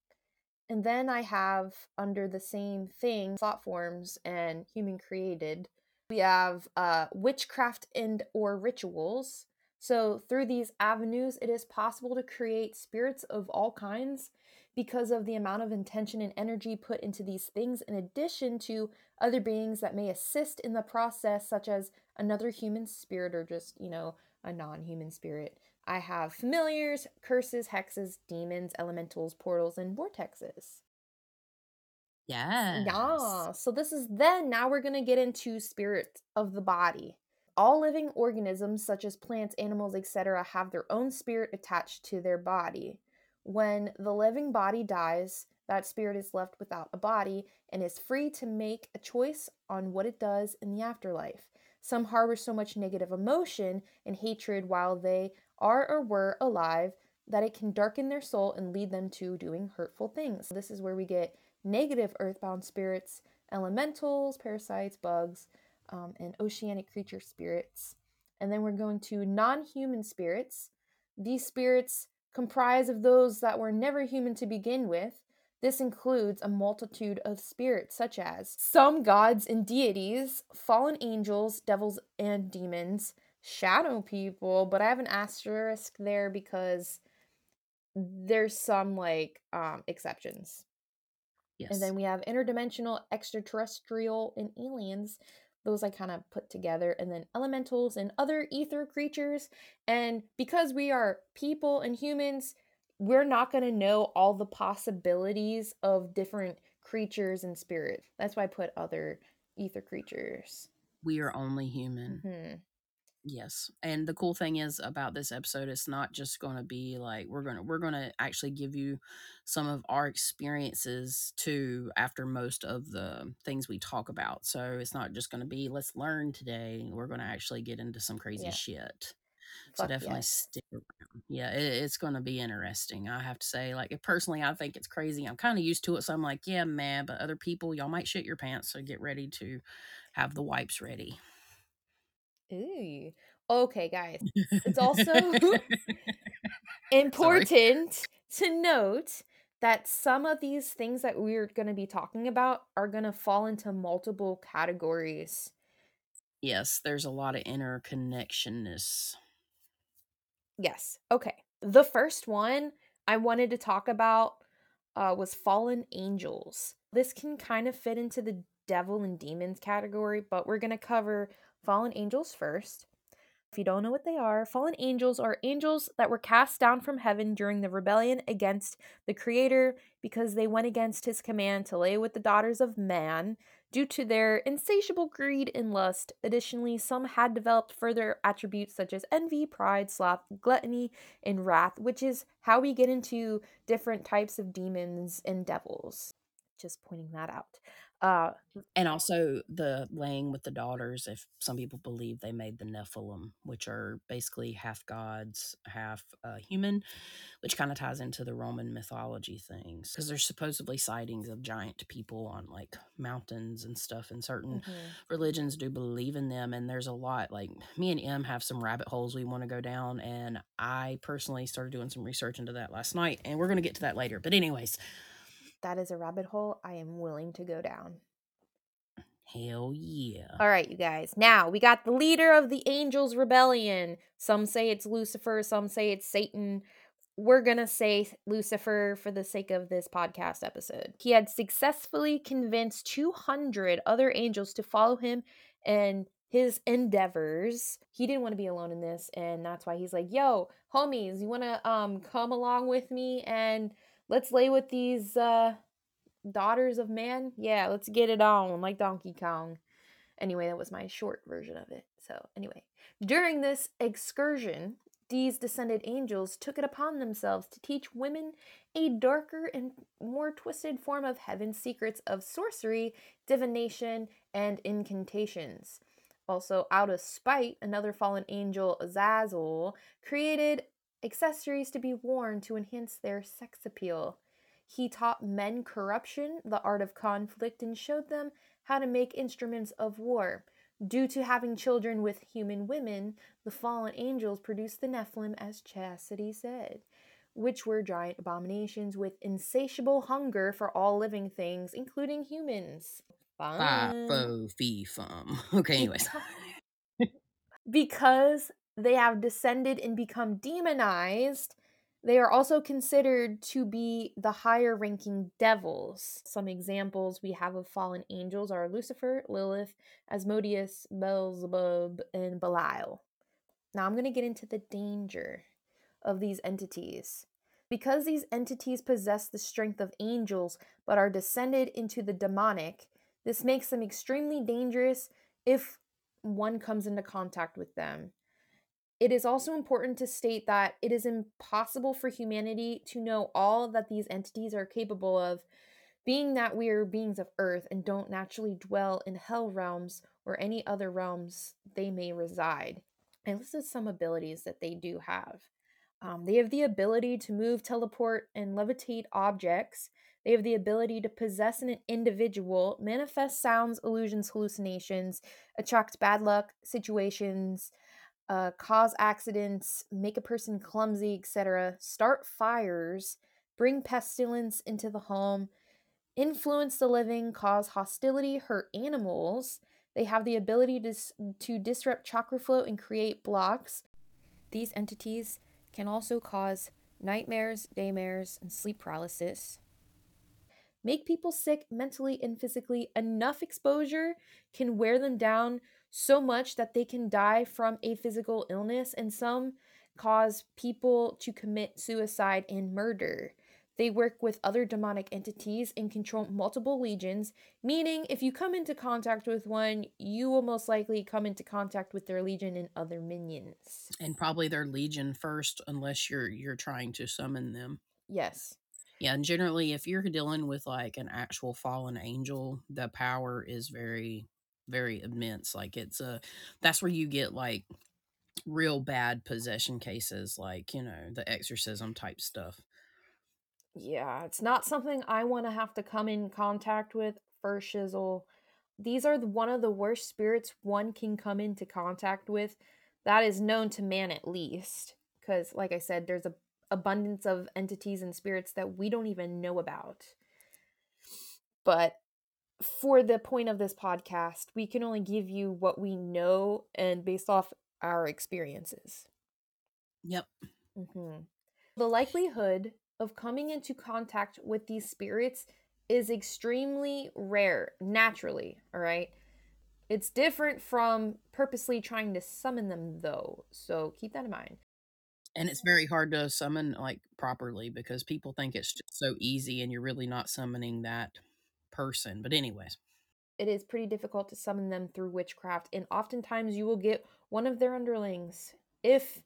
And then I have under the same thing thought forms and human created. We have uh, witchcraft and or rituals. So through these avenues, it is possible to create spirits of all kinds because of the amount of intention and energy put into these things, in addition to other beings that may assist in the process, such as another human spirit or just, you know, a non human spirit. I have familiars, curses, hexes, demons, elementals, portals, and vortexes. yes. Yeah. So this is then now we're going to get into spirits of the body. All living organisms such as plants, animals, etc. have their own spirit attached to their body. When the living body dies, that spirit is left without a body and is free to make a choice on what it does in the afterlife. Some harbor so much negative emotion and hatred while they are or were alive that it can darken their soul and lead them to doing hurtful things. This is where we get negative earthbound spirits, elementals, parasites, bugs, um, and oceanic creature spirits. And then we're going to non human spirits. These spirits comprise of those that were never human to begin with. This includes a multitude of spirits, such as some gods and deities, fallen angels, devils and demons, shadow people, but I have an asterisk there because there's some like um exceptions. Yes. And then we have interdimensional, extraterrestrial, and aliens. Those I kind of put together. And then elementals and other ether creatures. And because we are people and humans, we're not going to know all the possibilities of different creatures and spirits. That's why I put other ether creatures. we are only human. hmm Yes. And the cool thing is about this episode, it's not just going to be like we're going to we're going to actually give you some of our experiences too after most of the things we talk about. So it's not just going to be let's learn today. We're going to actually get into some crazy Yeah. shit. So definitely yes. stick around. Yeah, it, it's going to be interesting. I have to say, like, personally, I think it's crazy. I'm kind of used to it, so I'm like, yeah, man. But other people, y'all might shit your pants, so get ready to have the wipes ready. Ooh. Okay, guys. It's also [laughs] [laughs] important to note that some of these things that we're going to be talking about are going to fall into multiple categories. yes, there's a lot of interconnectionness. Yes. Okay. The first one I wanted to talk about uh, was fallen angels. This can kind of fit into the devil and demons category, but we're going to cover fallen angels first. If you don't know what they are, fallen angels are angels that were cast down from heaven during the rebellion against the Creator because they went against his command to lay with the daughters of man due to their insatiable greed and lust. Additionally, some had developed further attributes such as envy, pride, sloth, gluttony, and wrath, which is how we get into different types of demons and devils. Just pointing that out. Uh, and also the laying with the daughters, if some people believe they made the Nephilim, which are basically half gods, half uh, human, which kind of ties into the Roman mythology things. Because there's supposedly sightings of giant people on like mountains and stuff, and certain mm-hmm. religions do believe in them. And there's a lot, like me and Em have some rabbit holes we want to go down. And I personally started doing some research into that last night, and we're going to get to that later. But, anyways, that is a rabbit hole I am willing to go down. Hell yeah. All right, you guys. Now we got the leader of the angels' rebellion. Some say it's Lucifer, some say it's Satan. We're going to say Lucifer for the sake of this podcast episode. He had successfully convinced 200 other angels to follow him and his endeavors. He didn't want to be alone in this, and that's why he's like, "Yo, homies, you want to um come along with me and let's lay with these uh daughters of man. Yeah let's get it on like donkey kong. Anyway that was my short version of it. So anyway during this excursion these descended angels took it upon themselves to teach women a darker and more twisted form of heaven's secrets of sorcery, divination, and incantations. Also, out of spite, another fallen angel, Azazel, created accessories to be worn to enhance their sex appeal. He taught men corruption, the art of conflict, and showed them how to make instruments of war. Due to having children with human women, the fallen angels produced the Nephilim, as Chasity said, which were giant abominations with insatiable hunger for all living things, including humans. Fun. Fo, fee, fum. [laughs] Okay, anyways. [laughs] because they have descended and become demonized, they are also considered to be the higher ranking devils. Some examples we have of fallen angels are Lucifer, Lilith, Asmodeus, Beelzebub, and Belial. Now I'm going to get into the danger of these entities. Because these entities possess the strength of angels but are descended into the demonic, this makes them extremely dangerous if one comes into contact with them. It is also important to state that it is impossible for humanity to know all that these entities are capable of, being that we are beings of earth and don't naturally dwell in hell realms or any other realms they may reside. I listed some abilities that they do have. Um, they have the ability to move, teleport, and levitate objects. They have the ability to possess an individual, manifest sounds, illusions, hallucinations, attract bad luck situations, uh, cause accidents, make a person clumsy, etc., start fires, bring pestilence into the home, influence the living, cause hostility, hurt animals. They have the ability to, to disrupt chakra flow and create blocks. These entities can also cause nightmares, daymares, and sleep paralysis. Make people sick mentally and physically. Enough exposure can wear them down so much that they can die from a physical illness, and some cause people to commit suicide and murder. They work with other demonic entities and control multiple legions, meaning if you come into contact with one, you will most likely come into contact with their legion and other minions. And probably their legion first unless you're you're trying to summon them. Yes. Yeah, and generally if you're dealing with like an actual fallen angel, the power is very very immense. Like it's a that's where you get like real bad possession cases, like you know the exorcism type stuff. Yeah, it's not something I want to have to come in contact with for shizzle. These are one of the worst spirits one can come into contact with. That is known to man at least, because like I said, there's a abundance of entities and spirits that we don't even know about. But for the point of this podcast, we can only give you what we know and based off our experiences. Yep. Mm-hmm. The likelihood of coming into contact with these spirits is extremely rare naturally, all right? It's different from purposely trying to summon them, though. So keep that in mind. And it's very hard to summon like properly because people think it's just so easy and you're really not summoning that person. But, anyways, it is pretty difficult to summon them through witchcraft. And oftentimes you will get one of their underlings. If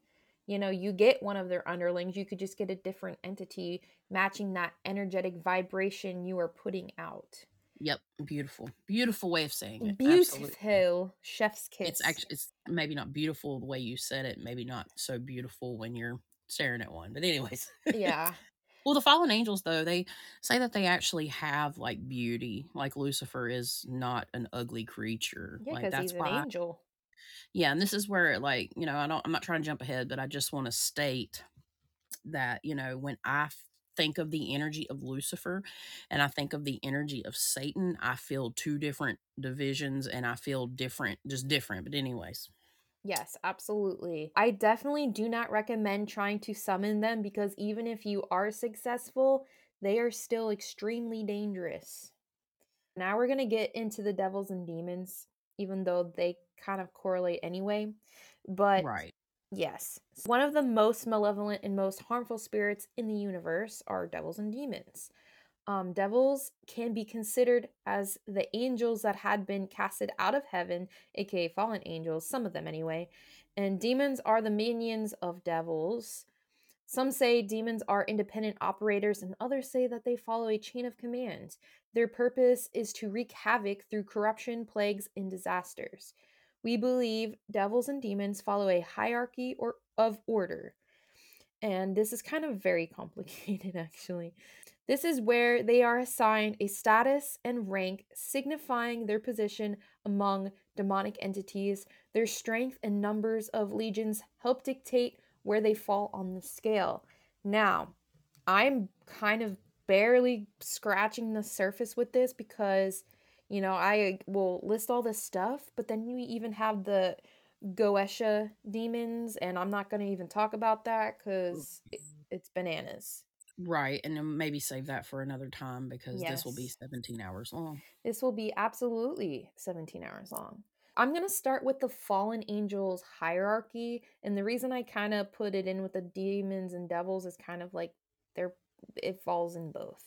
you know you get one of their underlings, you could just get a different entity matching that energetic vibration you are putting out. Yep, beautiful, beautiful way of saying it. Beautiful, Absolutely. chef's kiss. It's actually it's maybe not beautiful the way you said it. Maybe not so beautiful when you're staring at one. But anyways, yeah. Well, the fallen angels though they say that they actually have like beauty. Like Lucifer is not an ugly creature. Yeah, like that's he's why. An angel. Yeah, and this is where like you know I don't I'm not trying to jump ahead, but I just want to state that you know when I think of the energy of Lucifer and I think of the energy of Satan, I feel two different divisions and I feel different, just different. But, anyways. Yes, absolutely. I definitely do not recommend trying to summon them because even if you are successful, they are still extremely dangerous. Now we're going to get into the devils and demons, even though they kind of correlate anyway. But right. Yes. One of the most malevolent and most harmful spirits in the universe are devils and demons. Um, devils can be considered as the angels that had been casted out of heaven, aka fallen angels, some of them anyway. And demons are the minions of devils. Some say demons are independent operators, and others say that they follow a chain of command. Their purpose is to wreak havoc through corruption, plagues, and disasters. We believe devils and demons follow a hierarchy or of order. And this is kind of very [laughs] complicated actually. This is where they are assigned a status and rank signifying their position among demonic entities. Their strength and numbers of legions help dictate where they fall on the scale. Now, I'm kind of barely scratching the surface with this because you know, I will list all this stuff, but then you even have the Goetia demons, and I'm not going to even talk about that because it's bananas. Right, and then maybe save that for another time because this will be 17 hours long. This will be absolutely 17 hours long. I'm going to start with the fallen angels hierarchy, and the reason I kind of put it in with the demons and devils is kind of like they're it falls in both.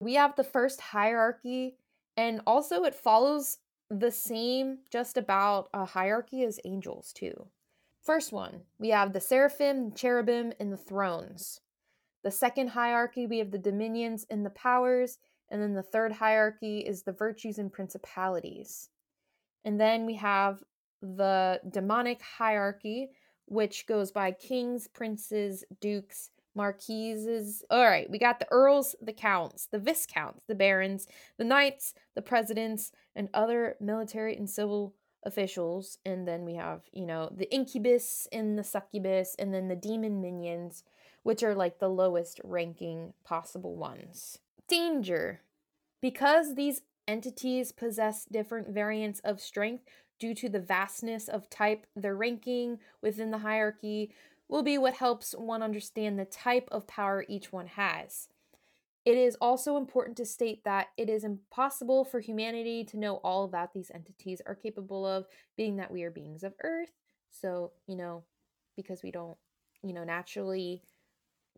We have the first hierarchy and also, it follows the same just about a hierarchy as angels, too. First one, we have the seraphim, cherubim, and the thrones. The second hierarchy, we have the dominions and the powers. And then the third hierarchy is the virtues and principalities. And then we have the demonic hierarchy, which goes by kings, princes, dukes, marquises. All right, we got the earls, the counts, the viscounts, the barons, the knights, the presidents, and other military and civil officials. And then we have, you know, the incubus and the succubus, and then the demon minions, which are like the lowest ranking possible ones. Danger. Because these entities possess different variants of strength due to the vastness of type, their ranking within the hierarchy will be what helps one understand the type of power each one has. It is also important to state that it is impossible for humanity to know all that these entities are capable of, being that we are beings of Earth. So, you know, because we don't, you know, naturally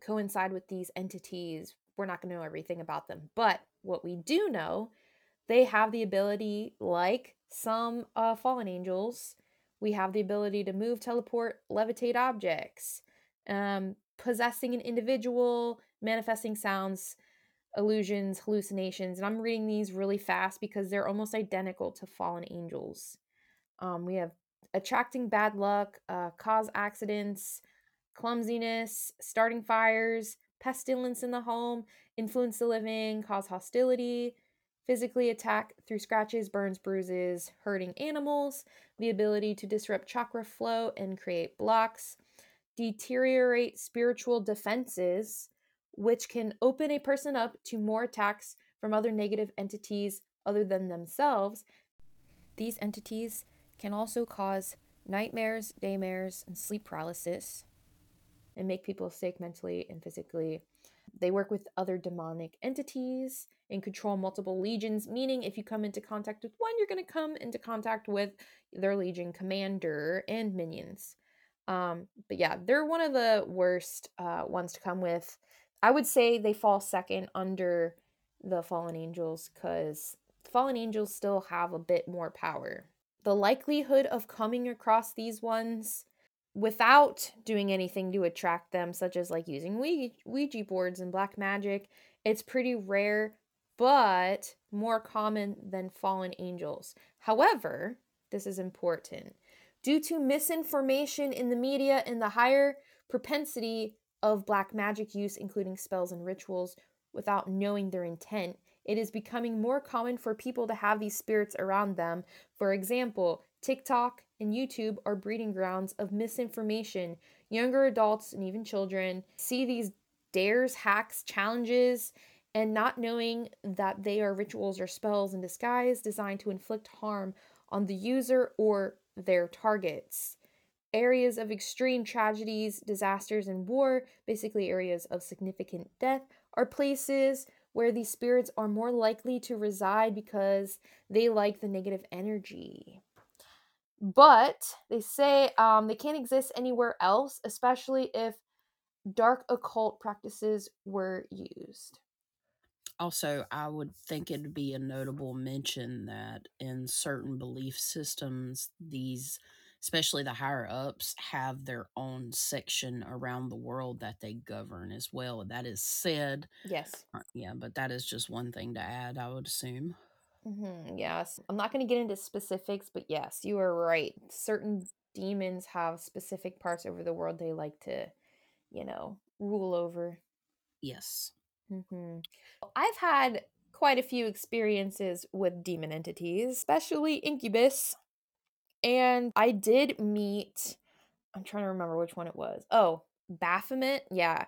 coincide with these entities, we're not going to know everything about them. But what we do know, they have the ability, like some uh, fallen angels, we have the ability to move, teleport, levitate objects, um, possessing an individual, manifesting sounds, illusions, hallucinations. And I'm reading these really fast because they're almost identical to fallen angels. Um, we have attracting bad luck, uh, cause accidents, clumsiness, starting fires, pestilence in the home, influence the living, cause hostility, physically attack through scratches, burns, bruises, hurting animals, the ability to disrupt chakra flow and create blocks, deteriorate spiritual defenses, which can open a person up to more attacks from other negative entities other than themselves. These entities can also cause nightmares, daymares, and sleep paralysis and make people sick mentally and physically. They work with other demonic entities and control multiple legions, meaning if you come into contact with one, you're going to come into contact with their legion commander and minions. Um, but yeah, they're one of the worst uh, ones to come with. I would say they fall second under the fallen angels because fallen angels still have a bit more power. The likelihood of coming across these ones without doing anything to attract them, such as like using Ouija boards and black magic, it's pretty rare, but more common than fallen angels. However, this is important. Due to misinformation in the media and the higher propensity of black magic use, including spells and rituals, without knowing their intent, it is becoming more common for people to have these spirits around them. For example, TikTok and YouTube are breeding grounds of misinformation. Younger adults and even children see these dares, hacks, challenges, and not knowing that they are rituals or spells in disguise designed to inflict harm on the user or their targets. Areas of extreme tragedies, disasters, and war, basically areas of significant death, are places where these spirits are more likely to reside because they like the negative energy. But they say um, they can't exist anywhere else, especially if dark occult practices were used. Also, I would think it'd be a notable mention that in certain belief systems, these, especially the higher ups, have their own section around the world that they govern as well. That is said. Yes. Uh, yeah, but that is just one thing to add, I would assume. Mm-hmm, yes. I'm not going to get into specifics, but yes, you are right. Certain demons have specific parts over the world they like to, you know, rule over. Yes. Mm-hmm. I've had quite a few experiences with demon entities, especially incubus. And I did meet, I'm trying to remember which one it was. Oh, Baphomet. Yeah.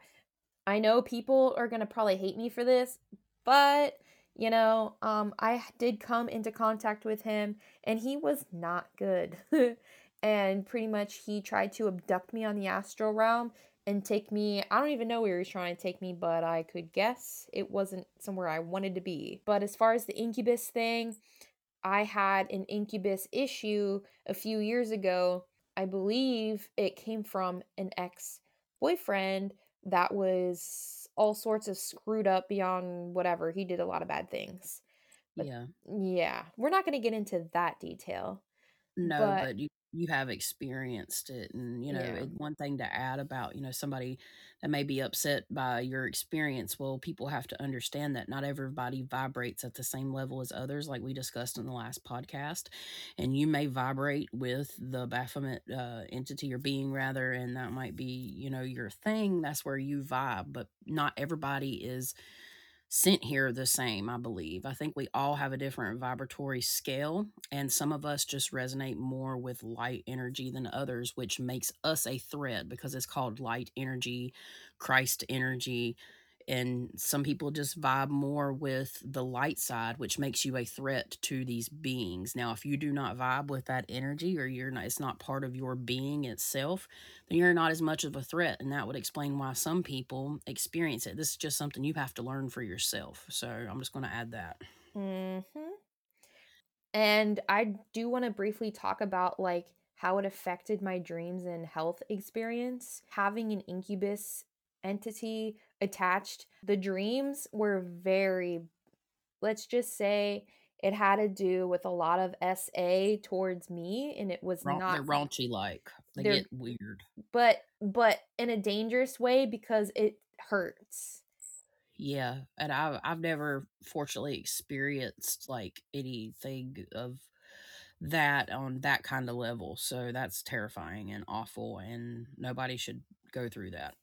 I know people are going to probably hate me for this, but you know, um, I did come into contact with him and he was not good. [laughs] and pretty much he tried to abduct me on the astral realm and take me. I don't even know where he was trying to take me, but I could guess it wasn't somewhere I wanted to be. But as far as the incubus thing, I had an incubus issue a few years ago. I believe it came from an ex boyfriend that was all sorts of screwed up beyond whatever. He did a lot of bad things. But yeah. Yeah. We're not going to get into that detail. No, but, but you you have experienced it and you know yeah. one thing to add about you know somebody that may be upset by your experience well people have to understand that not everybody vibrates at the same level as others like we discussed in the last podcast and you may vibrate with the baphomet uh, entity or being rather and that might be you know your thing that's where you vibe but not everybody is sent here the same, I believe. I think we all have a different vibratory scale, and some of us just resonate more with light energy than others, which makes us a thread because it's called light energy, Christ energy, and some people just vibe more with the light side which makes you a threat to these beings. Now if you do not vibe with that energy or you're not it's not part of your being itself then you're not as much of a threat and that would explain why some people experience it. This is just something you have to learn for yourself so i'm just going to add that. Hmm and i do want to briefly talk about like how it affected my dreams and health experience. Having an incubus entity attached. The dreams were very, let's just say, it had to do with a lot of SA towards me, and it was not. They're raunchy like. They get weird. But but in a dangerous way because it hurts. Yeah, and I've I've never fortunately experienced like anything of that on that kind of level. So that's terrifying and awful, and nobody should go through that.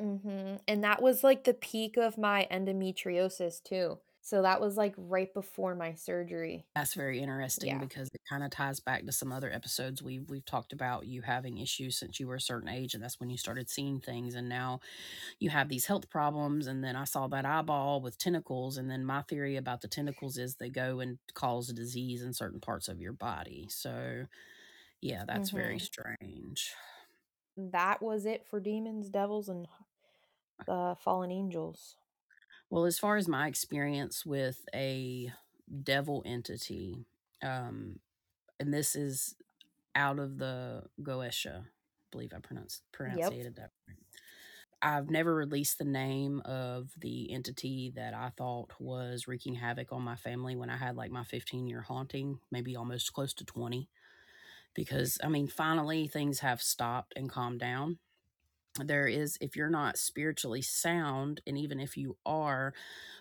Mm-hmm. And that was like the peak of my endometriosis too. So that was like right before my surgery. That's very interesting yeah. because it kind of ties back to some other episodes we've we've talked about you having issues since you were a certain age and that's when you started seeing things and now you have these health problems and then I saw that eyeball with tentacles and then my theory about the tentacles is they go and cause a disease in certain parts of your body. So yeah, that's mm-hmm. very strange. That was it for demons, devils and uh, fallen angels? Well, as far as my experience with a devil entity, um, and this is out of the Goetia, I believe I pronounced pronunciated that right. I've never released the name of the entity that I thought was wreaking havoc on my family when I had like my 15 year haunting, maybe almost close to 20. Because, I mean, finally things have stopped and calmed down. There is, if you're not spiritually sound, and even if you are,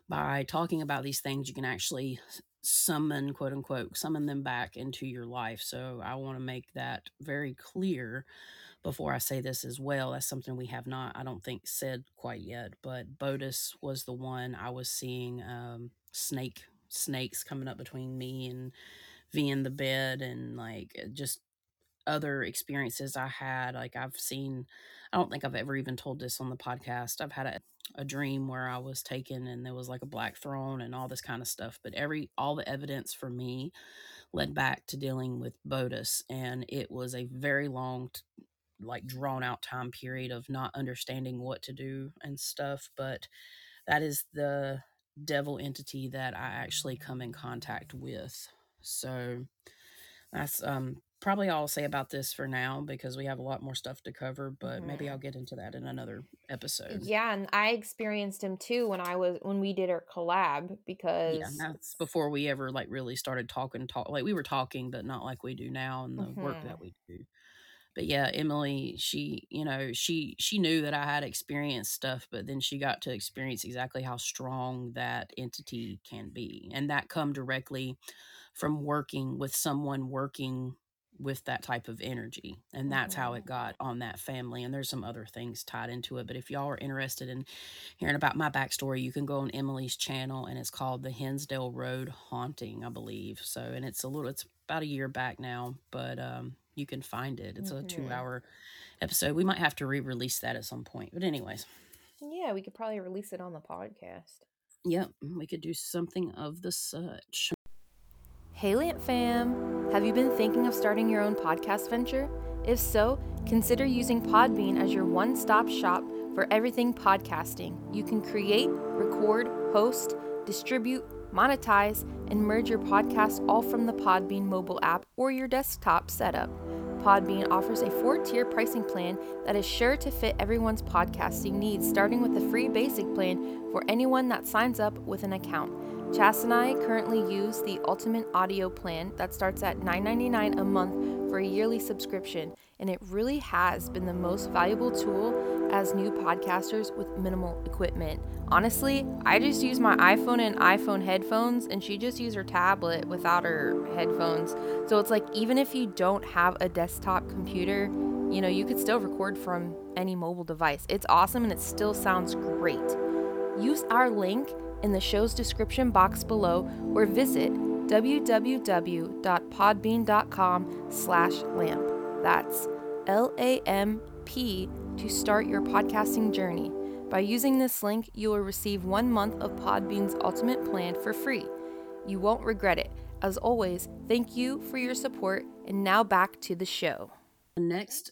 by talking about these things, you can actually summon, quote unquote, summon them back into your life. So I want to make that very clear before I say this as well. That's something we have not, I don't think, said quite yet. But Botis was the one I was seeing um, snake snakes coming up between me and V in the bed, and like just other experiences I had. Like I've seen, I don't think I've ever even told this on the podcast. I've had a, a dream where I was taken and there was like a black throne and all this kind of stuff. But every all the evidence for me led back to dealing with Botis, and it was a very long like drawn out time period of not understanding what to do and stuff but that is the devil entity that i actually come in contact with so that's um probably all i'll say about this for now because we have a lot more stuff to cover but maybe i'll get into that in another episode. Yeah, and I experienced him too when I was when we did our collab because yeah that's before we ever like really started talking talk like we were talking but not like we do now and the work Mhm. that we do. But yeah emily she you know she she knew that i had experienced stuff but then she got to experience exactly how strong that entity can be and that come directly from working with someone working with that type of energy and that's how it Mhm. got on that family and there's some other things tied into it but if y'all are interested in hearing about my backstory you can go on emily's channel and it's called the hensdale road haunting i believe so and it's a little it's about a year back now but um you can find it it's a two hour episode we might have to re-release that at some point but anyways Yeah, we could probably release it on the podcast. yep we could do something of the such Hey LAMP fam! Have you been thinking of starting your own podcast venture? If so, consider using Podbean as your one stop shop for everything podcasting. You can create, record, host, distribute, monetize, and merge your podcast all from the Podbean mobile app or your desktop setup. Podbean offers a four tier pricing plan that is sure to fit everyone's podcasting needs, starting with the free basic plan for anyone that signs up with an account. Chas and I currently use the Ultimate Audio plan that starts at $9.99 a month for a yearly subscription, and it really has been the most valuable tool as new podcasters with minimal equipment. Honestly, I just use my iPhone and iPhone headphones, and she just used her tablet without her headphones. So it's like even if you don't have a desktop computer, you know, you could still record from any mobile device. It's awesome and it still sounds great. Use our link in the show's description box below or visit www.podbean.com slash lamp. That's L-A-M-P to start your podcasting journey. By using this link, you will receive one month of Podbean's ultimate plan for free. You won't regret it. As always, thank you for your support, and now back to the show. the next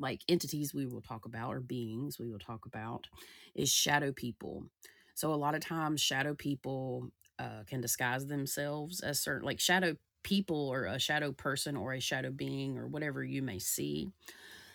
like entities we will talk about or beings we will talk about is shadow people so a lot of times shadow people uh, can disguise themselves as certain like shadow people or a shadow person or a shadow being or whatever you may see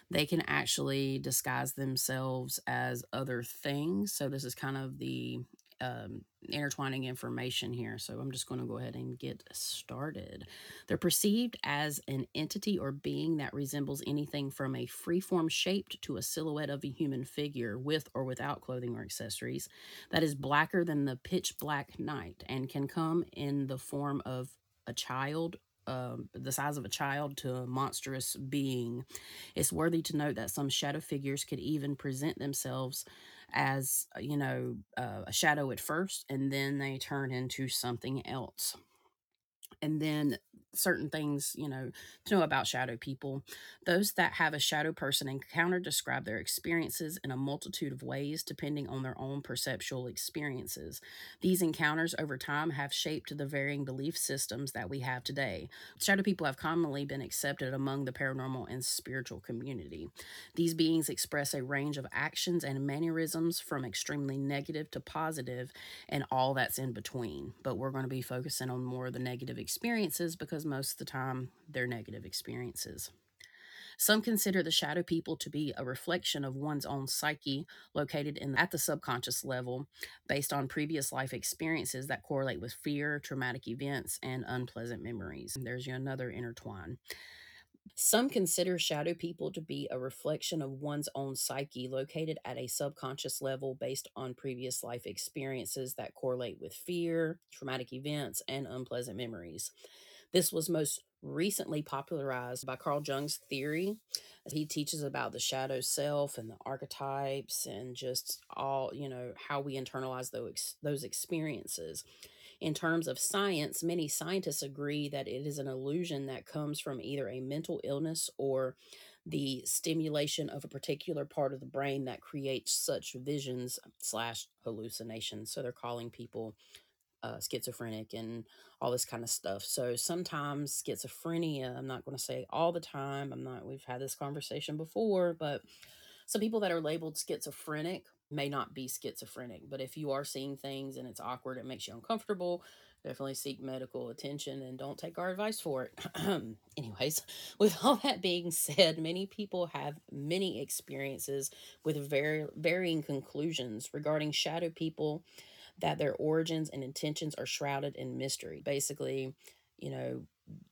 they can actually disguise themselves as other things. So this is kind of the um, intertwining information here so i'm just going to go ahead and get started. They're perceived as an entity or being that resembles anything from a freeform shaped to a silhouette of a human figure with or without clothing or accessories that is blacker than the pitch black night and can come in the form of a child um, the size of a child to a monstrous being. It's worthy to note that some shadow figures could even present themselves as uh, you know uh, a shadow at first and then they turn into something else. And then certain things, you know, to know about shadow people. Those that have a shadow person encounter describe their experiences in a multitude of ways depending on their own perceptual experiences. These encounters over time have shaped the varying belief systems that we have today. Shadow people have commonly been accepted among the paranormal and spiritual community. These beings express a range of actions and mannerisms from extremely negative to positive and all that's in between. But we're going to be focusing on more of the negative experiences because most of the time they're negative experiences. Some consider the shadow people to be a reflection of one's own psyche located in at the subconscious level based on previous life experiences that correlate with fear, traumatic events, and unpleasant memories. There's another intertwine. Some consider shadow people to be a reflection of one's own psyche located at a subconscious level based on previous life experiences that correlate with fear, traumatic events, and unpleasant memories. This was most recently popularized by Carl Jung's theory. He teaches about the shadow self and the archetypes and just all, you know, how we internalize those, those experiences. In terms of science, many scientists agree that it is an illusion that comes from either a mental illness or the stimulation of a particular part of the brain that creates such visions slash hallucinations. So they're calling people uh, schizophrenic and all this kind of stuff. So sometimes schizophrenia, I'm not going to say all the time. I'm not, we've had this conversation before, but some people that are labeled schizophrenic may not be schizophrenic. But if you are seeing things and it's awkward, it makes you uncomfortable, definitely seek medical attention and don't take our advice for it. [clears throat] Anyways, [laughs] with all that being said, many people have many experiences with very varying conclusions regarding shadow people that their origins and intentions are shrouded in mystery. Basically, you know,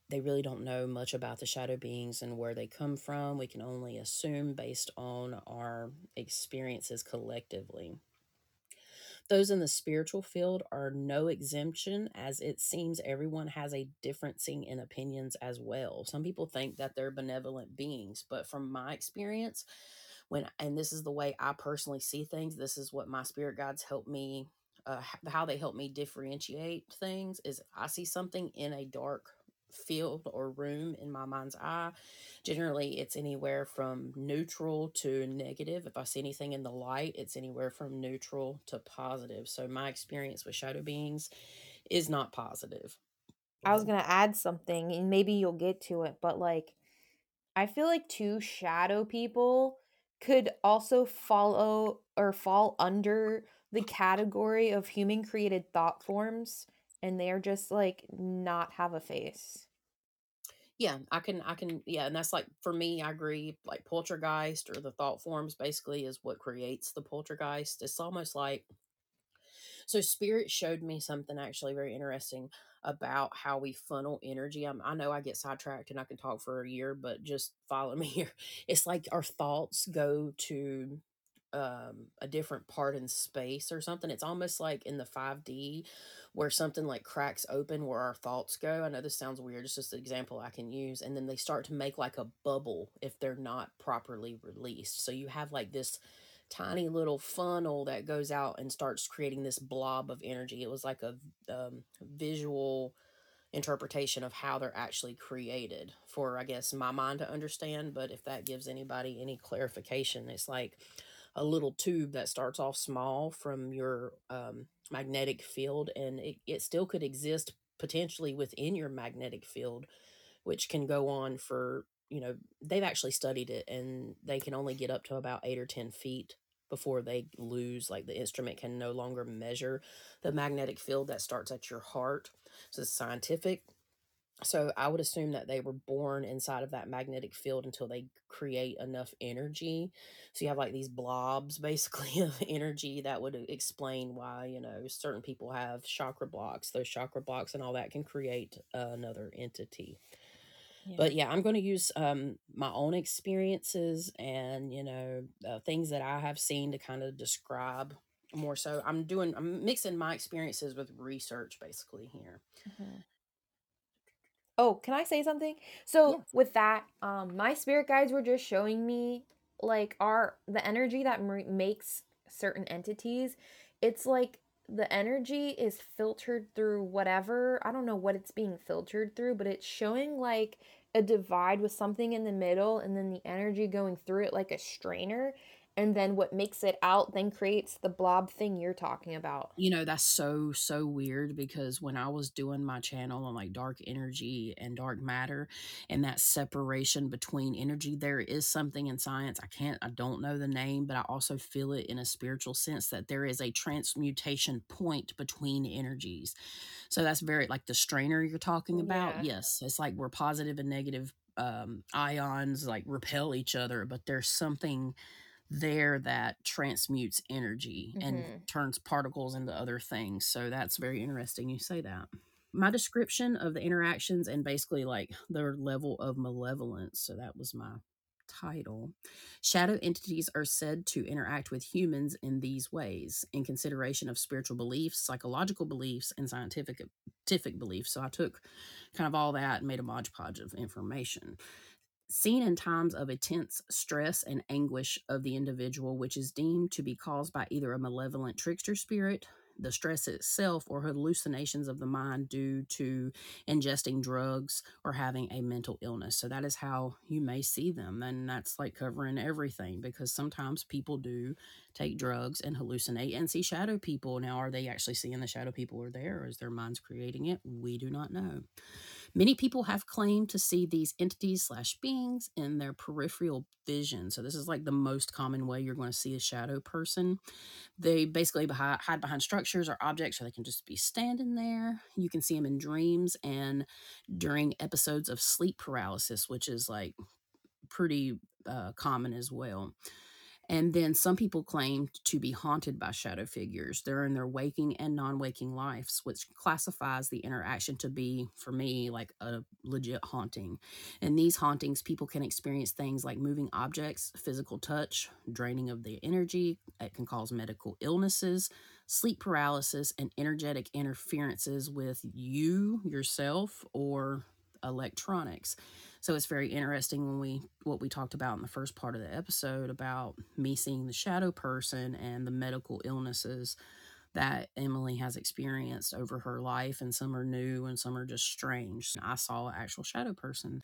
they really don't know much about the shadow beings and where they come from. We can only assume based on our experiences collectively. Those in the spiritual field are no exemption, as it seems everyone has a differencing in opinions as well. Some people think that they're benevolent beings, but from my experience, when and this is the way I personally see things, this is what my spirit guides help me uh, how they help me differentiate things is I see something in a dark field or room in my mind's eye. Generally, it's anywhere from neutral to negative. If I see anything in the light, it's anywhere from neutral to positive. So, my experience with shadow beings is not positive. I was going to add something, and maybe you'll get to it, but like, I feel like two shadow people could also follow or fall under the category of human created thought forms and they're just like not have a face. Yeah, I can I can yeah, and that's like for me, I agree, like poltergeist or the thought forms basically is what creates the poltergeist. It's almost like so spirit showed me something actually very interesting about how we funnel energy. I'm, I know I get sidetracked and I can talk for a year, but just follow me here. It's like our thoughts go to um, a different part in space or something. It's almost like in the 5D where something like cracks open where our thoughts go. I know this sounds weird. It's just an example I can use. And then they start to make like a bubble if they're not properly released. So you have like this tiny little funnel that goes out and starts creating this blob of energy. It was like a um, visual interpretation of how they're actually created for, I guess, my mind to understand. But if that gives anybody any clarification, it's like a little tube that starts off small from your um, magnetic field and it, it still could exist potentially within your magnetic field which can go on for you know they've actually studied it and they can only get up to about eight or ten feet before they lose like the instrument can no longer measure the magnetic field that starts at your heart. So it's scientific so I would assume that they were born inside of that magnetic field until they create enough energy. So you have like these blobs [laughs] basically of energy that would explain why, you know, certain people have chakra blocks. Those chakra blocks and all that can create uh, another entity. Yeah. But yeah, I'm going to use um, my own experiences and, you know, uh, things that I have seen to kind of describe more so. I'm doing, I'm mixing my experiences with research basically here. Mm-hmm. Oh, can I say something? So with that, um, my spirit guides were just showing me like our the energy that m- makes certain entities. It's like the energy is filtered through whatever i don't know what it's being filtered through but it's showing like a divide with something in the middle and then the energy going through it like a strainer and then what makes it out then creates the blob thing you're talking about you know that's so so weird because when i was doing my channel on like dark energy and dark matter and that separation between energy there is something in science i can't i don't know the name but i also feel it in a spiritual sense that there is a transmutation point between energies so that's very like the strainer you're talking about Yeah. yes it's like we're positive and negative um ions like repel each other but there's something there that transmutes energy and Mhm. turns particles into other things. So that's very interesting you say that. My description of the interactions and basically like their level of malevolence. So that was my title. Shadow entities are said to interact with humans in these ways in consideration of spiritual beliefs, psychological beliefs, and scientific scientific beliefs. So I took kind of all that and made a modge podge of information seen in times of intense stress and anguish of the individual, which is deemed to be caused by either a malevolent trickster spirit, the stress itself, or hallucinations of the mind due to ingesting drugs or having a mental illness. So, that is how you may see them. And that's like covering everything because sometimes people do take drugs and hallucinate and see shadow people. Now, are they actually seeing the shadow people are there or is their minds creating it? We do not know. Many people have claimed to see these entities slash beings in their peripheral vision. So this is like the most common way you're going to see a shadow person. They basically behi- hide behind structures or objects, or they can just be standing there. You can see them in dreams and during episodes of sleep paralysis, which is like pretty uh, common as well. And then some people claim to be haunted by shadow figures. They're in their waking and non waking lives, which classifies the interaction to be, for me, like a legit haunting. In these hauntings, people can experience things like moving objects, physical touch, draining of the energy. It can cause medical illnesses, sleep paralysis, and energetic interferences with you, yourself, or electronics. So it's very interesting when we what we talked about in the first part of the episode about me seeing the shadow person and the medical illnesses that Emily has experienced over her life and some are new and some are just strange. I saw an actual shadow person.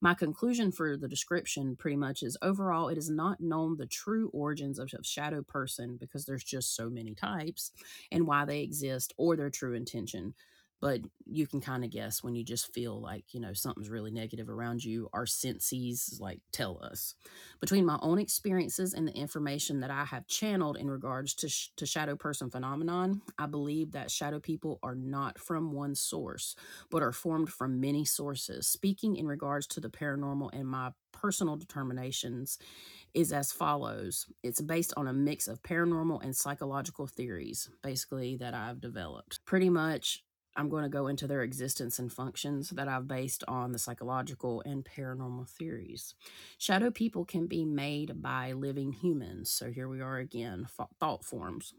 My conclusion for the description pretty much is overall it is not known the true origins of, of shadow person because there's just so many types and why they exist or their true intention but you can kind of guess when you just feel like you know something's really negative around you our senses like tell us. Between my own experiences and the information that i have channeled in regards to, sh- to shadow person phenomenon i believe that shadow people are not from one source but are formed from many sources. Speaking in regards to the paranormal and my personal determinations is as follows. It's based on a mix of paranormal and psychological theories basically that i've developed. Pretty much I'm going to go into their existence and functions that I've based on the psychological and paranormal theories. Shadow people can be made by living humans. So here we are again thought forms.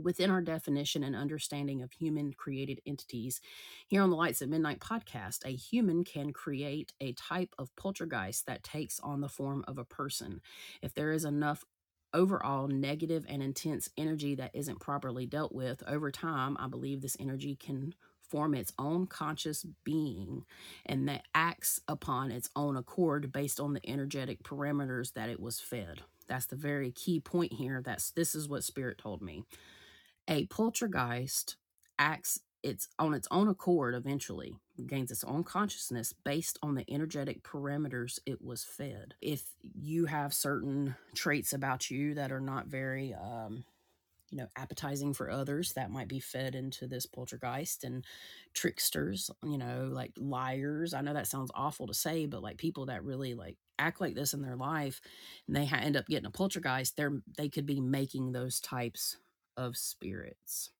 Within our definition and understanding of human created entities, here on the Lights at Midnight podcast, a human can create a type of poltergeist that takes on the form of a person. If there is enough overall negative and intense energy that isn't properly dealt with over time, I believe this energy can form its own conscious being and that acts upon its own accord based on the energetic parameters that it was fed. That's the very key point here. That's this is what spirit told me. A poltergeist acts it's on its own accord eventually gains its own consciousness based on the energetic parameters it was fed. If you have certain traits about you that are not very um, you know appetizing for others that might be fed into this poltergeist and tricksters you know like liars. I know that sounds awful to say but like people that really like act like this in their life and they ha- end up getting a poltergeist they're they could be making those types of spirits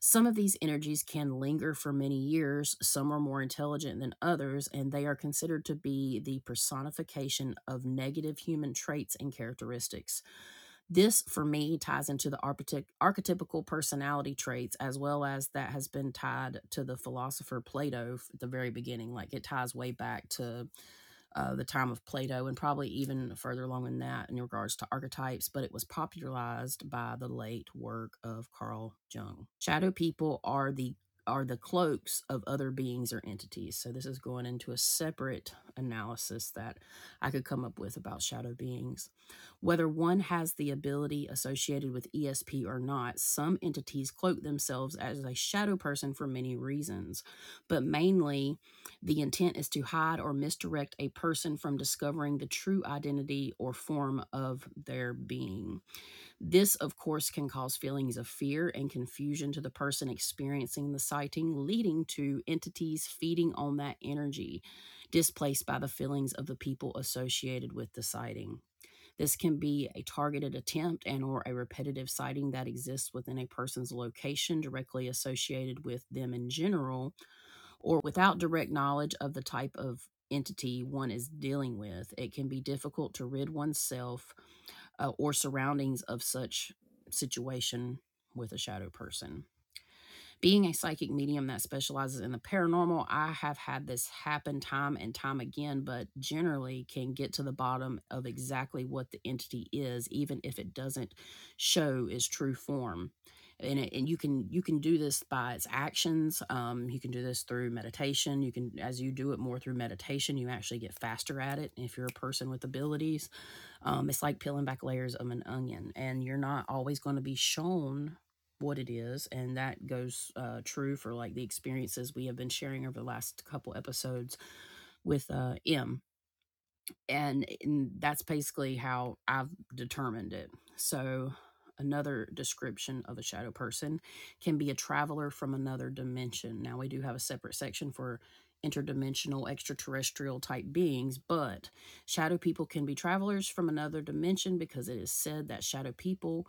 some of these energies can linger for many years, some are more intelligent than others, and they are considered to be the personification of negative human traits and characteristics. This, for me, ties into the archetypical personality traits as well as that has been tied to the philosopher Plato at the very beginning. Like it ties way back to uh, the time of Plato and probably even further along than that in regards to archetypes, but it was popularized by the late work of Carl Jung. Shadow people are the are the cloaks of other beings or entities. So this is going into a separate analysis that I could come up with about shadow beings. Whether one has the ability associated with ESP or not, some entities cloak themselves as a shadow person for many reasons, but mainly the intent is to hide or misdirect a person from discovering the true identity or form of their being. This, of course, can cause feelings of fear and confusion to the person experiencing the sighting, leading to entities feeding on that energy, displaced by the feelings of the people associated with the sighting. This can be a targeted attempt and or a repetitive sighting that exists within a person's location directly associated with them in general or without direct knowledge of the type of entity one is dealing with. It can be difficult to rid oneself uh, or surroundings of such situation with a shadow person. Being a psychic medium that specializes in the paranormal, I have had this happen time and time again, but generally can get to the bottom of exactly what the entity is, even if it doesn't show its true form and, it, and you can you can do this by its actions um, you can do this through meditation you can as you do it more through meditation you actually get faster at it if you're a person with abilities. Um, it's like peeling back layers of an onion and you're not always going to be shown what it is and that goes uh, true for like the experiences we have been sharing over the last couple episodes with uh, Em. And, and that's basically how i've determined it. So another description of a shadow person can be a traveler from another dimension. Now, we do have a separate section for interdimensional extraterrestrial type beings, but shadow people can be travelers from another dimension because it is said that shadow people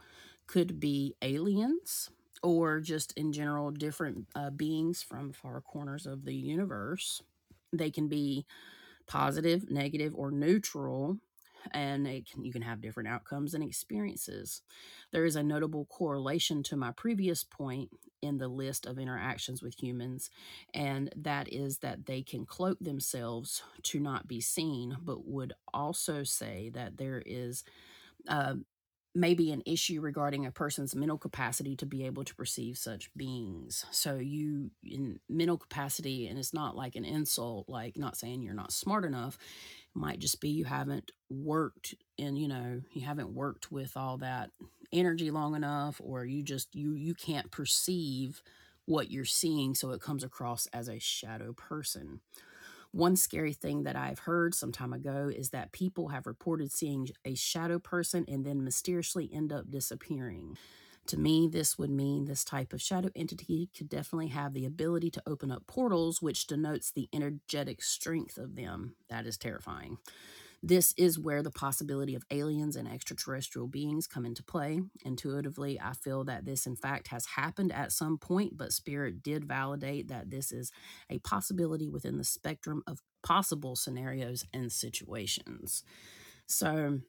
could be aliens or just in general different uh, beings from far corners of the universe. They can be positive, negative, or neutral and can, you can have different outcomes and experiences. There is a notable correlation to my previous point in the list of interactions with humans, and that is that they can cloak themselves to not be seen, but would also say that there is. Uh, maybe an issue regarding a person's mental capacity to be able to perceive such beings. So you in mental capacity and it's not like an insult like not saying you're not smart enough might just be you haven't worked and you know you haven't worked with all that energy long enough or you just you you can't perceive what you're seeing so it comes across as a shadow person one scary thing that I've heard some time ago is that people have reported seeing a shadow person and then mysteriously end up disappearing. To me, this would mean this type of shadow entity could definitely have the ability to open up portals, which denotes the energetic strength of them. That is terrifying. This is where the possibility of aliens and extraterrestrial beings come into play. Intuitively, I feel that this, in fact, has happened at some point, but Spirit did validate that this is a possibility within the spectrum of possible scenarios and situations. So,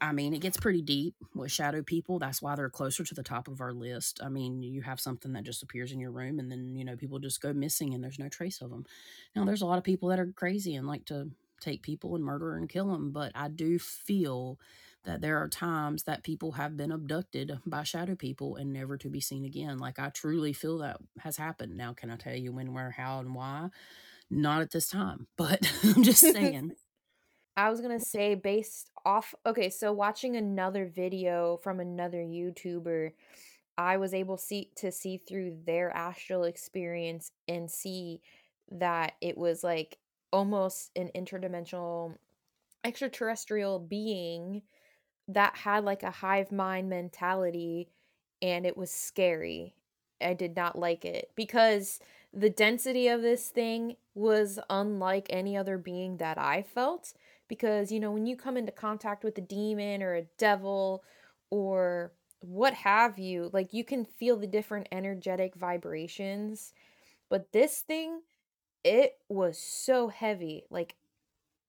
I mean, it gets pretty deep with shadow people. That's why they're closer to the top of our list. I mean, you have something that just appears in your room and then, you know, people just go missing and there's no trace of them. Now, there's a lot of people that are crazy and like to take people and murder and kill them, but I do feel that there are times that people have been abducted by shadow people and never to be seen again. Like, I truly feel that has happened. Now, can I tell you when, where, how, and why? Not at this time, [laughs] but I'm just [laughs] saying. I was gonna say based off okay, so watching another video from another YouTuber, I was able see to see through their astral experience and see that it was like almost an interdimensional extraterrestrial being that had like a hive mind mentality and it was scary. I did not like it because the density of this thing was unlike any other being that I felt because you know when you come into contact with a demon or a devil or what have you like you can feel the different energetic vibrations but this thing it was so heavy like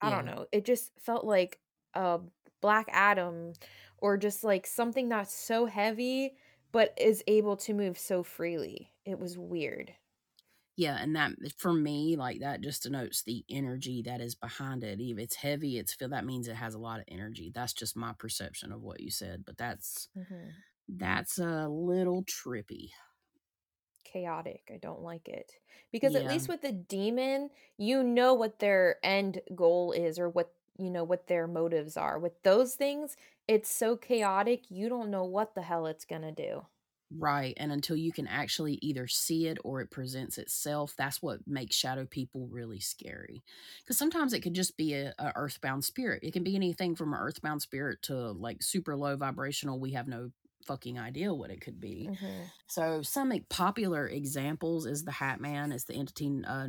i don't know it just felt like a black atom or just like something that's so heavy but is able to move so freely. It was weird Yeah, and that for me, like that just denotes the energy that is behind it. If it's heavy, it's feel that means it has a lot of energy. That's just my perception of what you said, but that's hmm that's a little trippy. Chaotic. I don't like it. Because at least with the demon, you know what their end goal is or what you know what their motives are. With those things, it's so chaotic, you don't know what the hell it's gonna do. Right. And until you can actually either see it or it presents itself, that's what makes shadow people really scary. Because sometimes it could just be a, a earthbound spirit. It can be anything from an earthbound spirit to like super low vibrational. We have no fucking idea what it could be. hmm So some popular examples is the Hat Man, is the entity uh,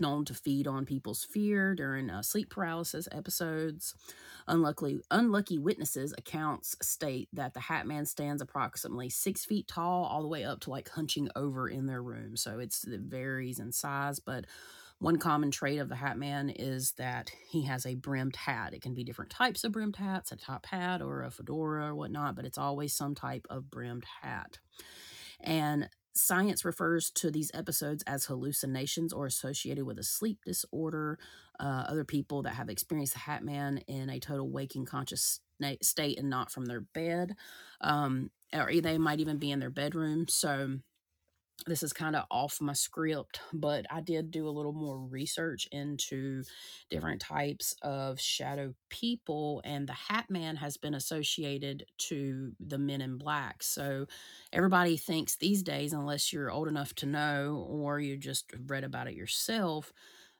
known to feed on people's fear during uh, sleep paralysis episodes. Unlucky, unlucky witnesses accounts state that the Hat Man stands approximately six feet tall, all the way up to like hunching over in their room. So it's it varies in size, but one common trait of the Hat Man is that he has a brimmed hat. It can be different types of brimmed hats, a top hat or a fedora or whatnot, but it's always some type of brimmed hat. And science refers to these episodes as hallucinations or associated with a sleep disorder. Uh, other people that have experienced the Hat Man in a total waking conscious state and not from their bed, um, or they might even be in their bedroom. So this is kind of off my script, but I did do a little more research into different types of shadow people, and the Hat Man has been associated to the Men in Black. So everybody thinks these days, unless you're old enough to know or you just read about it yourself,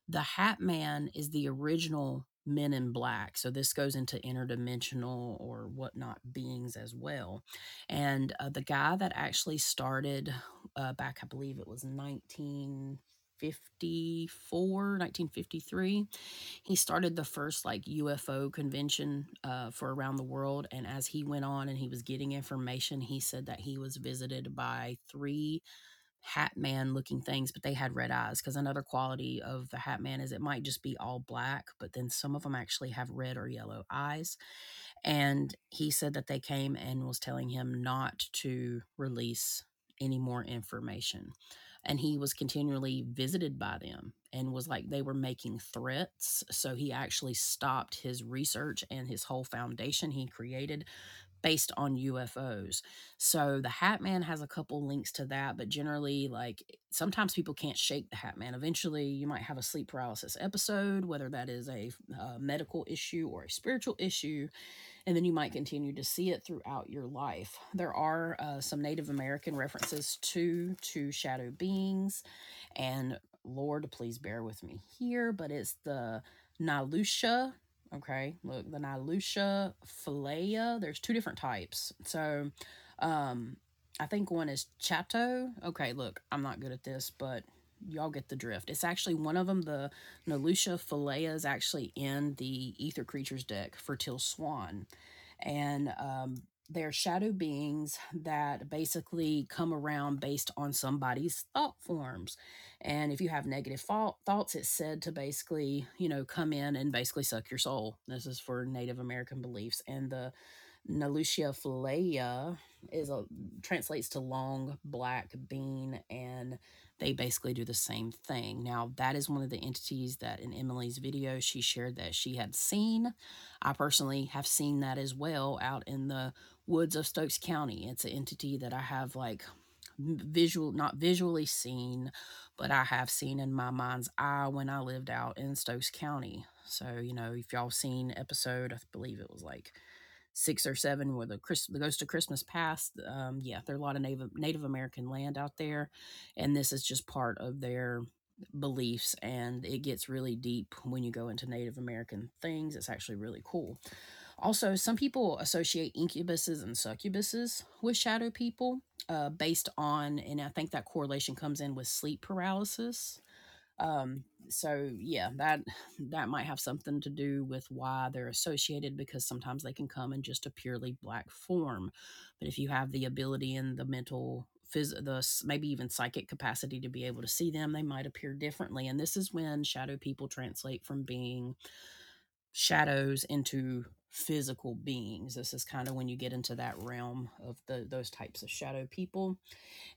the Hat Man is the original Men in Black. So this goes into interdimensional or whatnot beings as well. And uh, the guy that actually started uh, back, I believe it was 1954, 1953, he started the first like UFO convention uh, for around the world. And as he went on and he was getting information, he said that he was visited by three hat man looking things, but they had red eyes. Because another quality of the hat man is it might just be all black, but then some of them actually have red or yellow eyes. And he said that they came and was telling him not to release any more information. And he was continually visited by them and was like they were making threats. So he actually stopped his research and his whole foundation he created based on UFOs. So the Hat Man has a couple links to that, but generally, like sometimes people can't shake the Hat Man. Eventually, you might have a sleep paralysis episode, whether that is a uh, medical issue or a spiritual issue, and then you might continue to see it throughout your life. There are uh, some Native American references to to shadow beings, and Lord, please bear with me here, but it's the Nalusha Okay, look, the Nilutia philea. There's two different types. So, um, I think one is Chato. Okay, look, I'm not good at this, but y'all get the drift. It's actually one of them. The Nilutia philea is actually in the Ether Creatures deck for Till Swan, and um, they're shadow beings that basically come around based on somebody's thought forms. And if you have negative thought, thoughts, it's said to basically, you know, come in and basically suck your soul. This is for Native American beliefs. And the Nalutia philea is a translates to long black bean and they basically do the same thing. Now, that is one of the entities that in Emily's video she shared that she had seen. I personally have seen that as well out in the woods of Stokes County. It's an entity that I have like visual not visually seen but i have seen in my mind's eye when i lived out in stokes county so you know if y'all seen episode i believe it was like six or seven where the Chris, the ghost of christmas past um, yeah there are a lot of native native american land out there and this is just part of their beliefs and it gets really deep when you go into native american things it's actually really cool also, some people associate incubuses and succubuses with shadow people uh, based on, and I think that correlation comes in with sleep paralysis. Um, so yeah, that that might have something to do with why they're associated because sometimes they can come in just a purely black form. But if you have the ability and the mental phys- the maybe even psychic capacity to be able to see them, they might appear differently. And this is when shadow people translate from being shadows into physical beings. This is kind of when you get into that realm of the those types of shadow people.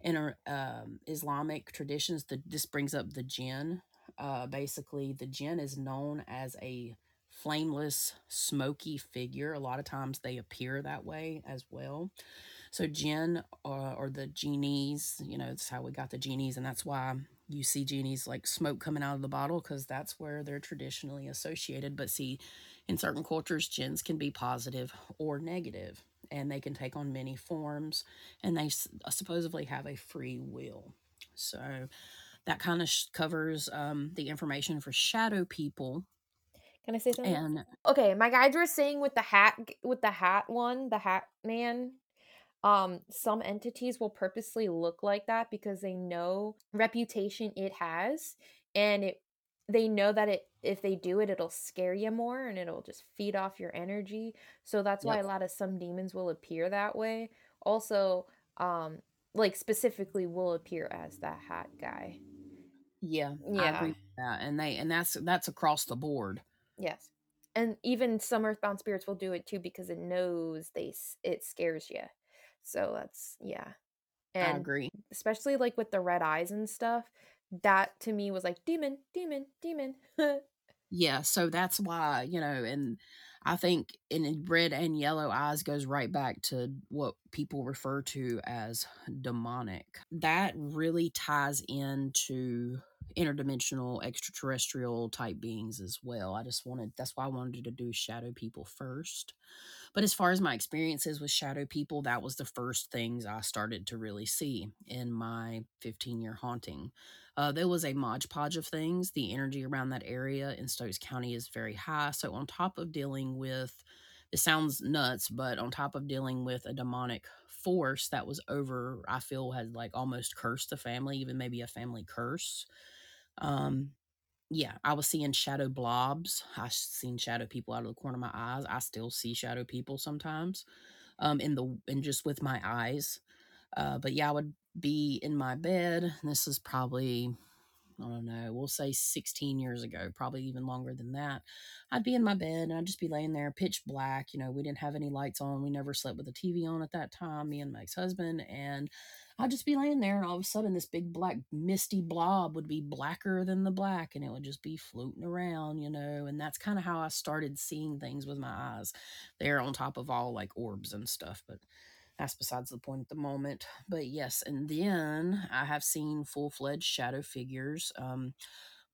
In our um, Islamic traditions, the, this brings up the jinn. Uh, basically, the jinn is known as a flameless, smoky figure. A lot of times they appear that way as well. So jinn uh, or the genies, you know, that's how we got the genies, and that's why you see genies like smoke coming out of the bottle because that's where they're traditionally associated. But see, in certain cultures, jinns can be positive or negative, and they can take on many forms, and they supposedly have a free will. So that kind of sh- covers um, the information for shadow people. Can I say something? And okay, my guides were saying with the hat with the hat one, the hat man. Um, some entities will purposely look like that because they know reputation it has, and it they know that it if they do it it'll scare you more and it'll just feed off your energy so that's why Yep. a lot of some demons will appear that way also um like specifically will appear as that hat guy yeah, I yeah that. And they and that's that's across the board. yes and even some earthbound spirits will do it too because it knows they it scares you so that's yeah I and agree. especially like with the red eyes and stuff that to me was like demon demon demon [laughs] Yeah, so that's why, you know, and I think in red and yellow eyes goes right back to what people refer to as demonic. That really ties into interdimensional extraterrestrial type beings as well. I just wanted that's why I wanted to do shadow people first. But as far as my experiences with shadow people, that was the first things I started to really see in my 15 year haunting. Uh, there was a modge podge of things. The energy around that area in Stokes County is very high. So, on top of dealing with, it sounds nuts, but on top of dealing with a demonic force that was over, I feel had like almost cursed the family, even maybe a family curse. Um, yeah, I was seeing shadow blobs. I seen shadow people out of the corner of my eyes. I still see shadow people sometimes, um, in the and just with my eyes. Uh, but yeah, I would be in my bed. This is probably I don't know, we'll say 16 years ago, probably even longer than that. I'd be in my bed and I'd just be laying there pitch black. You know, we didn't have any lights on. We never slept with the TV on at that time, me and my ex husband. And I'd just be laying there and all of a sudden this big black misty blob would be blacker than the black and it would just be floating around, you know. And that's kind of how I started seeing things with my eyes. There on top of all like orbs and stuff. But that's besides the point at the moment. But yes, and then I have seen full fledged shadow figures. Um,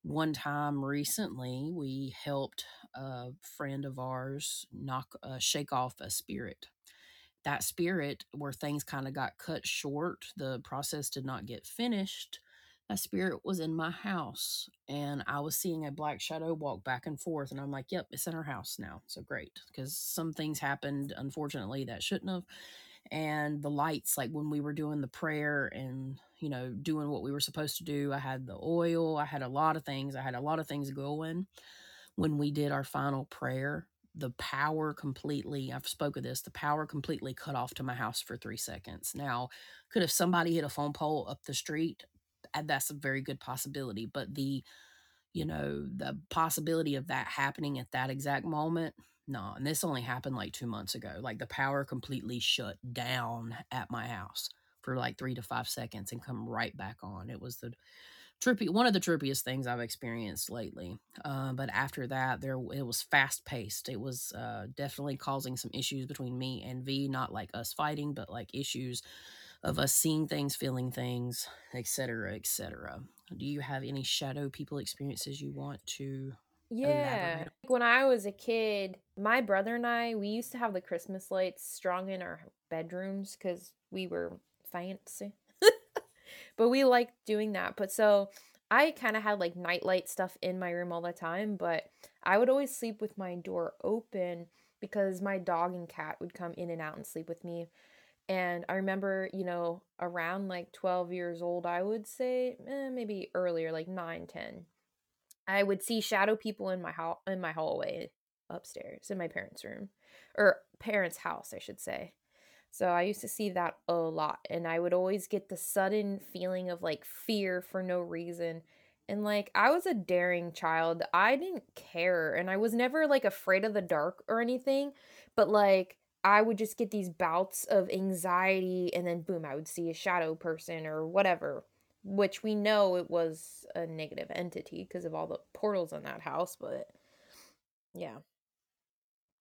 one time recently, we helped a friend of ours knock, uh, shake off a spirit. That spirit, where things kind of got cut short, the process did not get finished. That spirit was in my house, and I was seeing a black shadow walk back and forth. And I'm like, yep, it's in our house now. So great. Because some things happened, unfortunately, that shouldn't have and the lights like when we were doing the prayer and you know doing what we were supposed to do i had the oil i had a lot of things i had a lot of things going. When we did our final prayer the power completely i've spoke of this the power completely cut off to my house for three seconds. Now could have somebody hit a phone pole up the street uh, that's a very good possibility but the you know the possibility of that happening at that exact moment no, and this only happened like two months ago. Like the power completely shut down at my house for like three to five seconds and come right back on. It was the trippy, one of the trippiest things I've experienced lately. Uh, but after that, there it was fast paced. It was uh, definitely causing some issues between me and V. Not like us fighting, but like issues of us seeing things, feeling things, etc., etc. Do you have any shadow people experiences you want to Yeah. elaborate When I was a kid, my brother and I, we used to have the Christmas lights strung in our bedrooms because we were fancy. [laughs] but we liked doing that. But so I kind of had like nightlight stuff in my room all the time, but I would always sleep with my door open because my dog and cat would come in and out and sleep with me. And I remember, you know, around like 12 years old, I would say, eh, maybe earlier, like 9, 10. I would see shadow people in my hall in my hallway upstairs in my parents' room or parents' house, I should say. So I used to see that a lot and I would always get the sudden feeling of like fear for no reason And like I was a daring child. I didn't care and I was never like afraid of the dark or anything, but like I would just get these bouts of anxiety and then boom, I would see a shadow person or whatever, which we know it was a negative entity because of all the portals in that house, but yeah.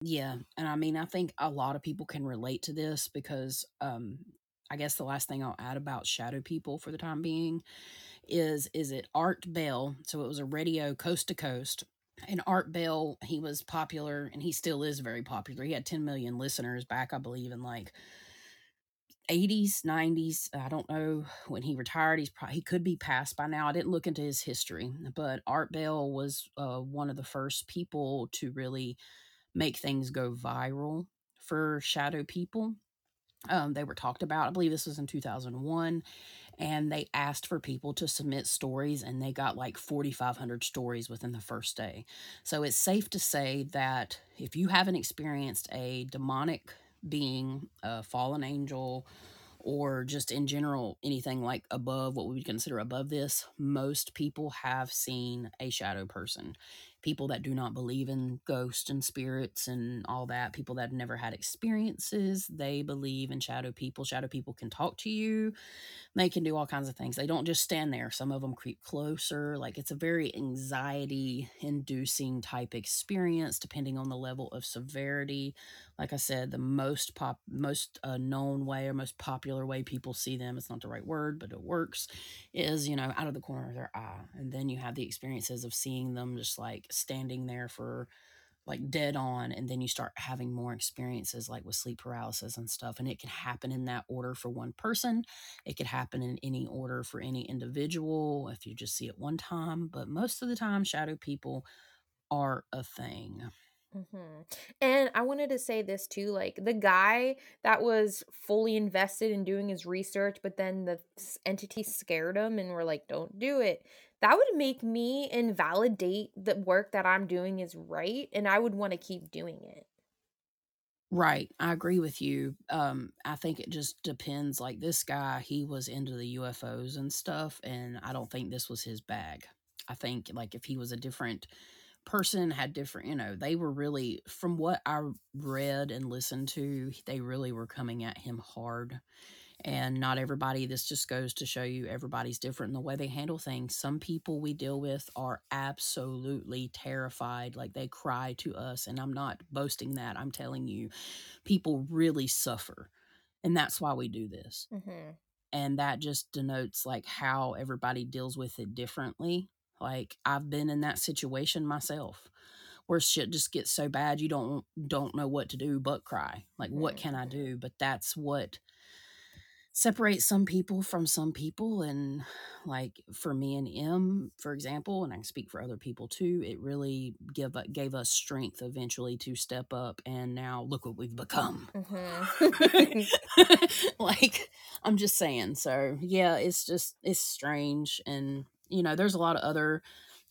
Yeah, and I mean, I think a lot of people can relate to this because um I guess the last thing I'll add about shadow people for the time being is is it Art Bell? So it was a radio coast to coast. And Art Bell, he was popular and he still is very popular. He had 10 million listeners back, I believe, in like 80s, 90s. I don't know when he retired. He's probably, he could be passed by now. I didn't look into his history, but Art Bell was uh, one of the first people to really make things go viral for shadow people. Um, they were talked about. I believe this was in 2001 and they asked for people to submit stories and they got like 4500 stories within the first day so it's safe to say that if you haven't experienced a demonic being a fallen angel or just in general anything like above what we would consider above this most people have seen a shadow person people that do not believe in ghosts and spirits and all that people that have never had experiences they believe in shadow people shadow people can talk to you they can do all kinds of things. They don't just stand there. Some of them creep closer. Like it's a very anxiety inducing type experience depending on the level of severity. Like I said, the most pop most uh, known way or most popular way people see them, it's not the right word, but it works, is, you know, out of the corner of their eye. And then you have the experiences of seeing them just like standing there for like dead on and then you start having more experiences like with sleep paralysis and stuff and it can happen in that order for one person it could happen in any order for any individual if you just see it one time but most of the time shadow people are a thing hmm And I wanted to say this too like the guy that was fully invested in doing his research, but then the entity scared him and were like, don't do it. That would make me invalidate the work that I'm doing is right. And I would want to keep doing it. right i agree with you um i think it just depends like this guy he was into the ufos and stuff and i don't think this was his bag i think like if he was a different person had different you know they were really from what i read and listened to they really were coming at him hard and not everybody this just goes to show you everybody's different in the way they handle things. Some people we deal with are absolutely terrified like they cry to us and i'm not boasting that i'm telling you people really suffer and that's why we do this. Hmm and that just denotes like how everybody deals with it differently like i've been in that situation myself where shit just gets so bad you don't don't know what to do but cry. Like what can i do? But that's what separates some people from some people and like for me and Em for example and I can speak for other people too it really give gave us strength eventually to step up and now look what we've become. Hmm [laughs] [laughs] like I'm just saying so yeah it's just it's strange and you know there's a lot of other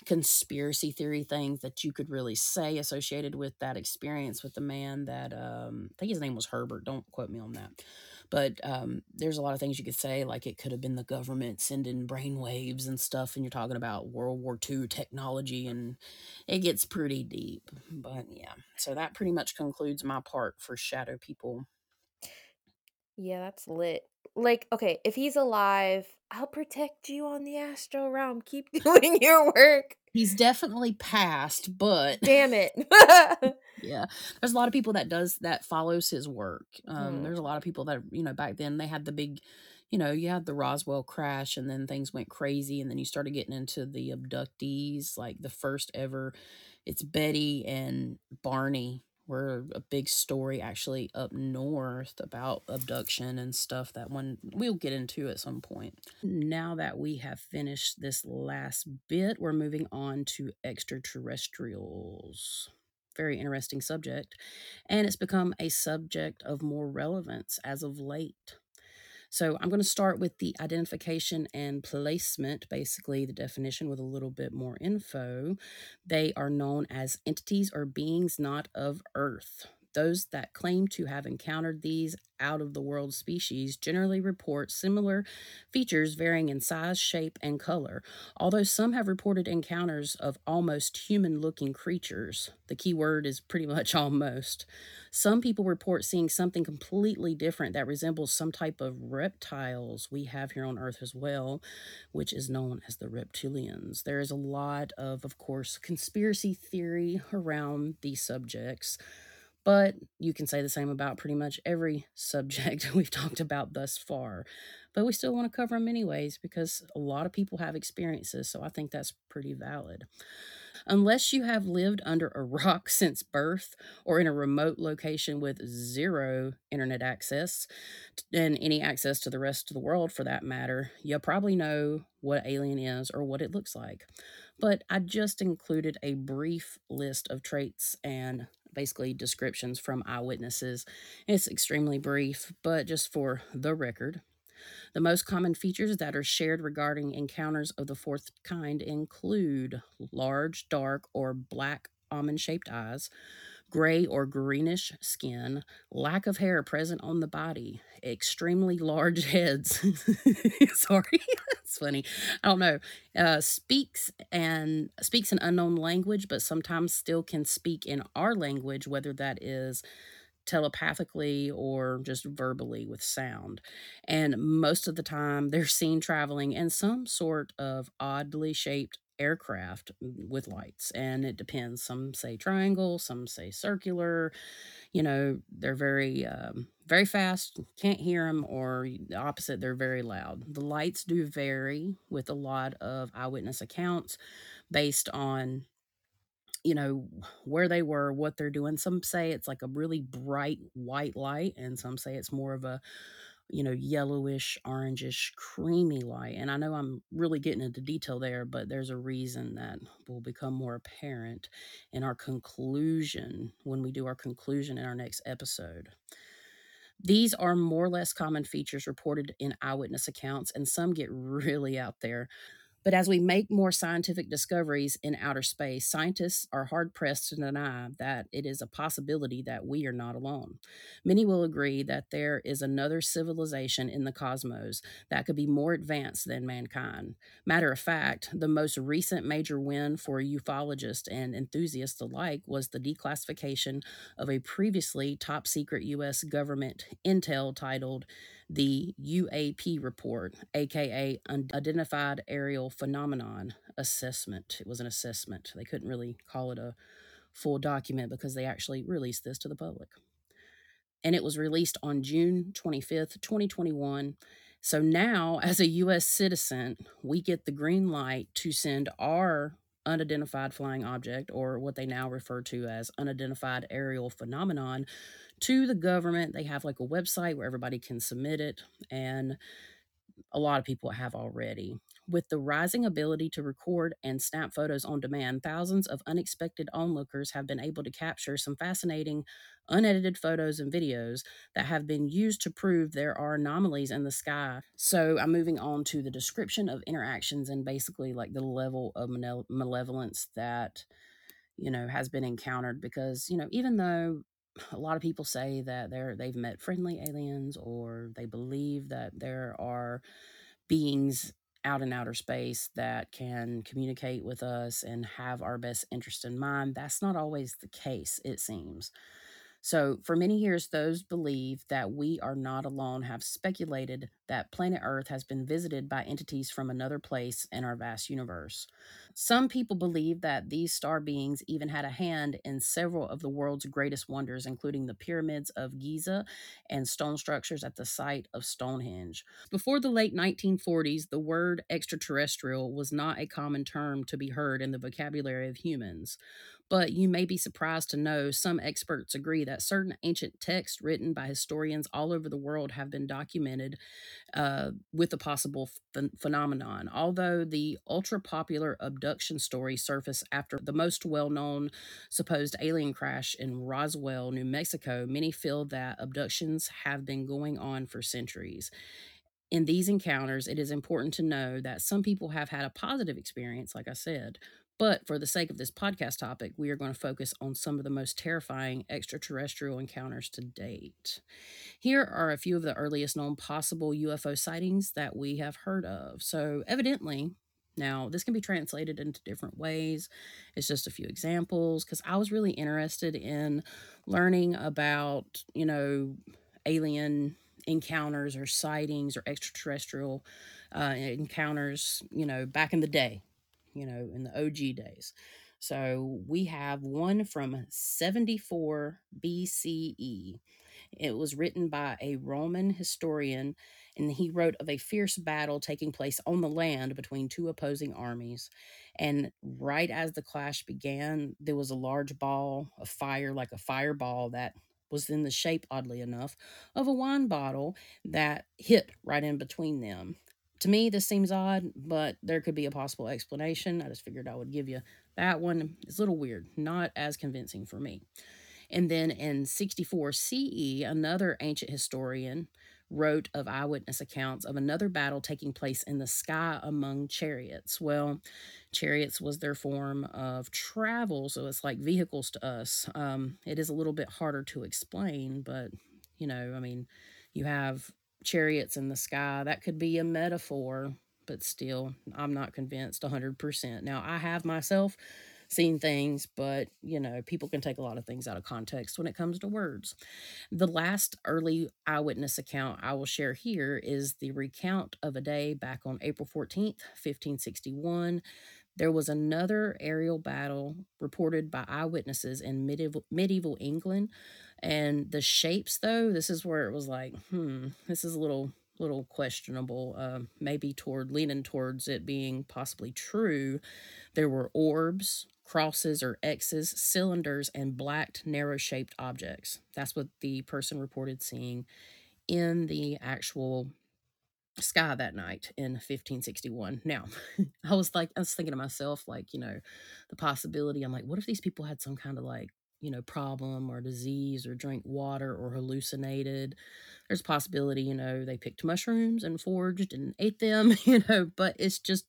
conspiracy theory things that you could really say associated with that experience with the man that um I think his name was Herbert don't quote me on that but um, there's a lot of things you could say, like it could have been the government sending brain waves and stuff, and you're talking about World War II technology, and it gets pretty deep. But yeah, so that pretty much concludes my part for shadow people. Yeah, that's lit. Like, okay, if he's alive, I'll protect you on the astral realm. Keep [laughs] doing your work. He's definitely passed, but Damn it. [laughs] [laughs] yeah, there's a lot of people that does that follows his work. Um, hmm there's a lot of people that you know back then they had the big, you know, you had the Roswell crash, and then things went crazy, and then you started getting into the abductees, like the first ever. It's Betty and Barney were a big story actually up north about abduction and stuff that one we'll get into at some point. Now that we have finished this last bit, we're moving on to extraterrestrials very interesting subject, and it's become a subject of more relevance as of late. So, I'm going to start with the identification and placement, basically, the definition with a little bit more info. They are known as entities or beings not of Earth. Those that claim to have encountered these out of the world species generally report similar features varying in size, shape, and color, although some have reported encounters of almost human looking creatures. The key word is pretty much [laughs] almost. Some people report seeing something completely different that resembles some type of reptiles we have here on Earth as well, which is known as the reptilians. There is a lot of, of course, conspiracy theory around these subjects. But you can say the same about pretty much every [laughs] subject we've talked about thus far. But we still want to cover them anyways because a lot of people have experiences. So I think that's pretty valid. Unless you have lived under a rock [laughs] since birth or in a remote location with zero internet access and any access to the rest of the world for that matter, you probably know what alien is or what it looks like. But I just included a brief list of traits and basically descriptions from eyewitnesses. It's extremely brief, but just for the record. The most common features that are shared regarding encounters of the fourth kind include large, dark, or black almond shaped eyes, gray or greenish skin, lack of hair present on the body, extremely large [laughs] heads. [laughs] Sorry, [laughs] that's funny. I don't know. Uh, speaks and speaks an unknown language, but sometimes still can speak in our language, whether that is telepathically or just verbally with sound. And most of the time, they're seen traveling in some sort of oddly shaped aircraft with lights. And it depends. Some say triangle, some say circular. You know, they're very, um, very fast, can't hear them, or the opposite, they're very loud. The lights do vary with a lot of eyewitness accounts based on you know, where they were, what they're doing. Some say it's like a really bright white light, and some say it's more of a, you know, yellowish, orangish, creamy light. And I know I'm really getting into detail there, but there's a reason that will become more apparent in our conclusion when we do our conclusion in our next episode. These are more or less common features reported in eyewitness accounts, and some get [laughs] really out there. But as we make more scientific discoveries in outer space, scientists are hard pressed to deny that it is a possibility that we are not alone. Many will agree that there is another civilization in the cosmos that could be more advanced than mankind. Matter of fact, the most recent major win for ufologists and enthusiasts alike was the declassification of a previously top secret U.S. government intel titled the UAP report, aka Unidentified Aerial Phenomenon Assessment. It was an assessment. They couldn't really call it a full document because they actually released this to the public. And it was released on June 25th, 2021. So now, as a US citizen, we get the green light to send our unidentified flying object, or what they now refer to as unidentified aerial phenomenon, to the government. They have like a website where everybody can submit it, and a lot of people have already. With the rising ability to record and snap photos on demand, thousands of unexpected onlookers have been able to capture some fascinating, unedited photos and videos that have been used to prove there are anomalies in the sky. So, I'm moving on to the description of interactions and basically like the level of malevolence that you know has been encountered because you know even though a lot of people say that they're they've met friendly aliens or they believe that there are beings out in outer space that can communicate with us and have our best interest in mind. That's not always the case, it seems. So, for many years, those believe that we are not alone have speculated that planet Earth has been visited by entities from another place in our vast universe. Some people believe that these star beings even had a hand in several of the world's greatest wonders, including the pyramids of Giza and stone structures at the site of Stonehenge. Before the late 1940s, the word extraterrestrial was not a common term to be heard in the vocabulary of humans. But you may be surprised to know some experts agree that certain ancient texts written by historians all over the world have been documented uh, with the possible ph- phenomenon. Although the ultra popular abduction story surfaced after the most well known supposed alien crash in Roswell, New Mexico, many feel that abductions have been going on for centuries. In these encounters, it is important to know that some people have had a positive experience, like I said, But for the sake of this podcast topic, we are going to focus on some of the most terrifying extraterrestrial encounters to date. Here are a few of the earliest known possible UFO sightings that we have heard of. So, evidently, now this can be translated into different ways. It's just a few examples because I was really interested in learning about, you know, alien encounters or sightings or extraterrestrial uh, encounters, you know, back in the day, you know, in the OG days. So we have one from 74 BCE. It was written by a Roman historian, and he wrote of a fierce battle taking place on the land between two opposing armies. And right as the clash began, there was a large ball of fire, like a fireball, that was in the shape, oddly enough, of a wine bottle that hit right in between them. To me, this seems odd, but there could be a possible explanation. I just figured I would give you that one. It's a little weird, not as convincing for me. And then in 64 CE, another ancient historian wrote of eyewitness accounts of another battle taking place in the sky among chariots. Well, chariots was their form of travel, so it's like vehicles to us. Um, it is a little bit harder to explain, but you know, I mean, you have chariots in the sky. That could be a metaphor, but still, I'm not convinced 100%. Now, I have myself seen things, but you know, people can take a lot of things out of context when it comes to words. The last early eyewitness account I will share here is the recount of a day back on April 14th, 1561. There was another aerial battle reported by eyewitnesses in medieval, medieval England. And the shapes, though, this is where it was like, hmm, this is a little little questionable, uh, maybe toward leaning towards it being possibly true. There were orbs, crosses or X's, cylinders, and blacked, narrow shaped objects. That's what the person reported seeing in the actual sky that night in 1561. Now, [laughs] I was like, I was thinking to myself, like, you know, the possibility. I'm like, what if these people had some kind of like, you know, problem or disease or drink water or hallucinated? There's a possibility, you know, they picked mushrooms and foraged and ate them, [laughs] you know, but it's just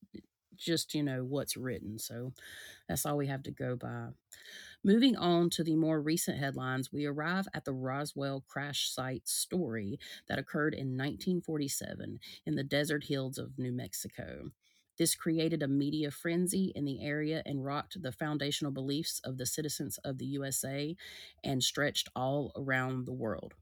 just, you know, what's written. So that's all we have to go by. Moving on to the more recent headlines, we arrive at the Roswell crash site story that occurred in 1947 in the desert hills of New Mexico. This created a media frenzy in the area and rocked the foundational beliefs of the citizens of the USA and stretched all around the world.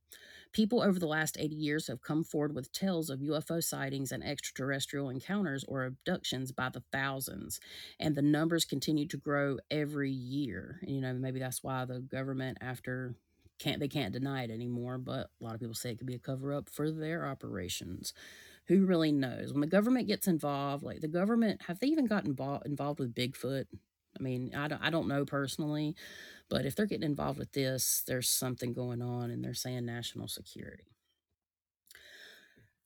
People over the last 80 years have come forward with tales of UFO sightings and extraterrestrial encounters or abductions by the thousands, and the numbers continue to grow every year. And, you know, maybe that's why the government, after can't they can't deny it anymore, but a lot of people say it could be a cover up for their operations. Who really knows? When the government gets involved, like the government, have they even gotten involved involved with Bigfoot? I mean, I don't, I don't know personally, but if they're getting involved with this, there's something going on and they're saying national security.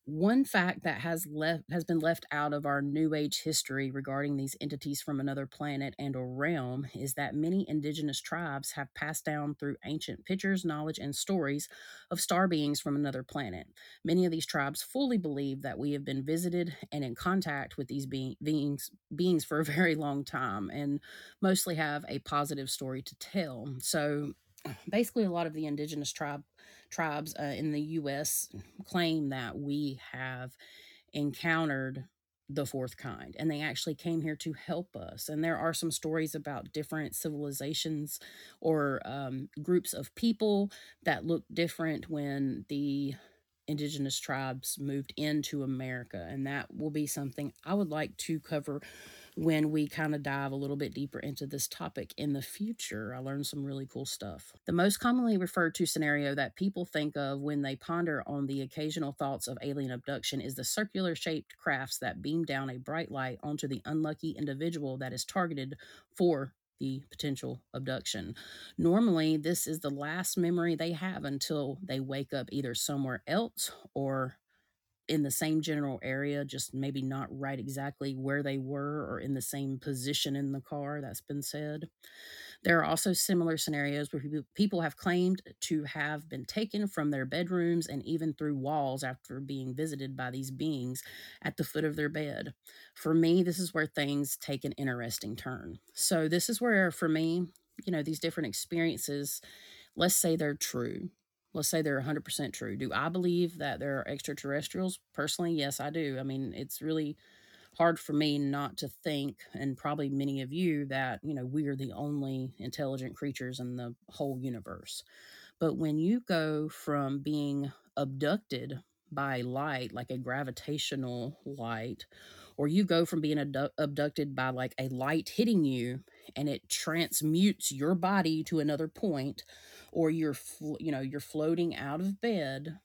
One fact that has left has been left out of our new age history regarding these entities from another planet and or realm is that many indigenous tribes have passed down through ancient pictures, knowledge and stories of star beings from another planet. Many of these tribes fully believe that we have been visited and in contact with these being, beings beings for a [laughs] very long time and mostly have a positive story to tell. So basically a lot of the indigenous tribe tribes uh, in the U.S. claim that we have encountered the fourth kind and they actually came here to help us and there are some stories about different civilizations or um, groups of people that look different when the indigenous tribes moved into america and that will be something i would like to cover when we kind of dive a little bit deeper into this topic in the future. I learned some really cool stuff. The most commonly referred to scenario that people think of when they ponder on the occasional thoughts of alien abduction is the circular shaped crafts that beam down a bright light onto the unlucky individual that is targeted for the potential abduction. Normally, this is the last memory they have until they wake up either somewhere else or in the same general area, just maybe not right exactly where they were or in the same position in the car. That's been said. There are also similar scenarios where people have claimed to have been taken from their bedrooms and even through walls after being visited by these beings at the foot of their bed. For me, this is where things take an interesting turn. So, this is where, for me, you know, these different experiences, let's say they're true. Let's say they're 100% true. Do I believe that there are extraterrestrials? Personally, yes, I do. I mean, it's really hard for me not to think, and probably many of you, that, you know, we are the only intelligent creatures in the whole universe. But when you go from being abducted by light, like a gravitational light, or you go from being abdu- abducted by like a light hitting you and it transmutes your body to another point or you're you know you're floating out of bed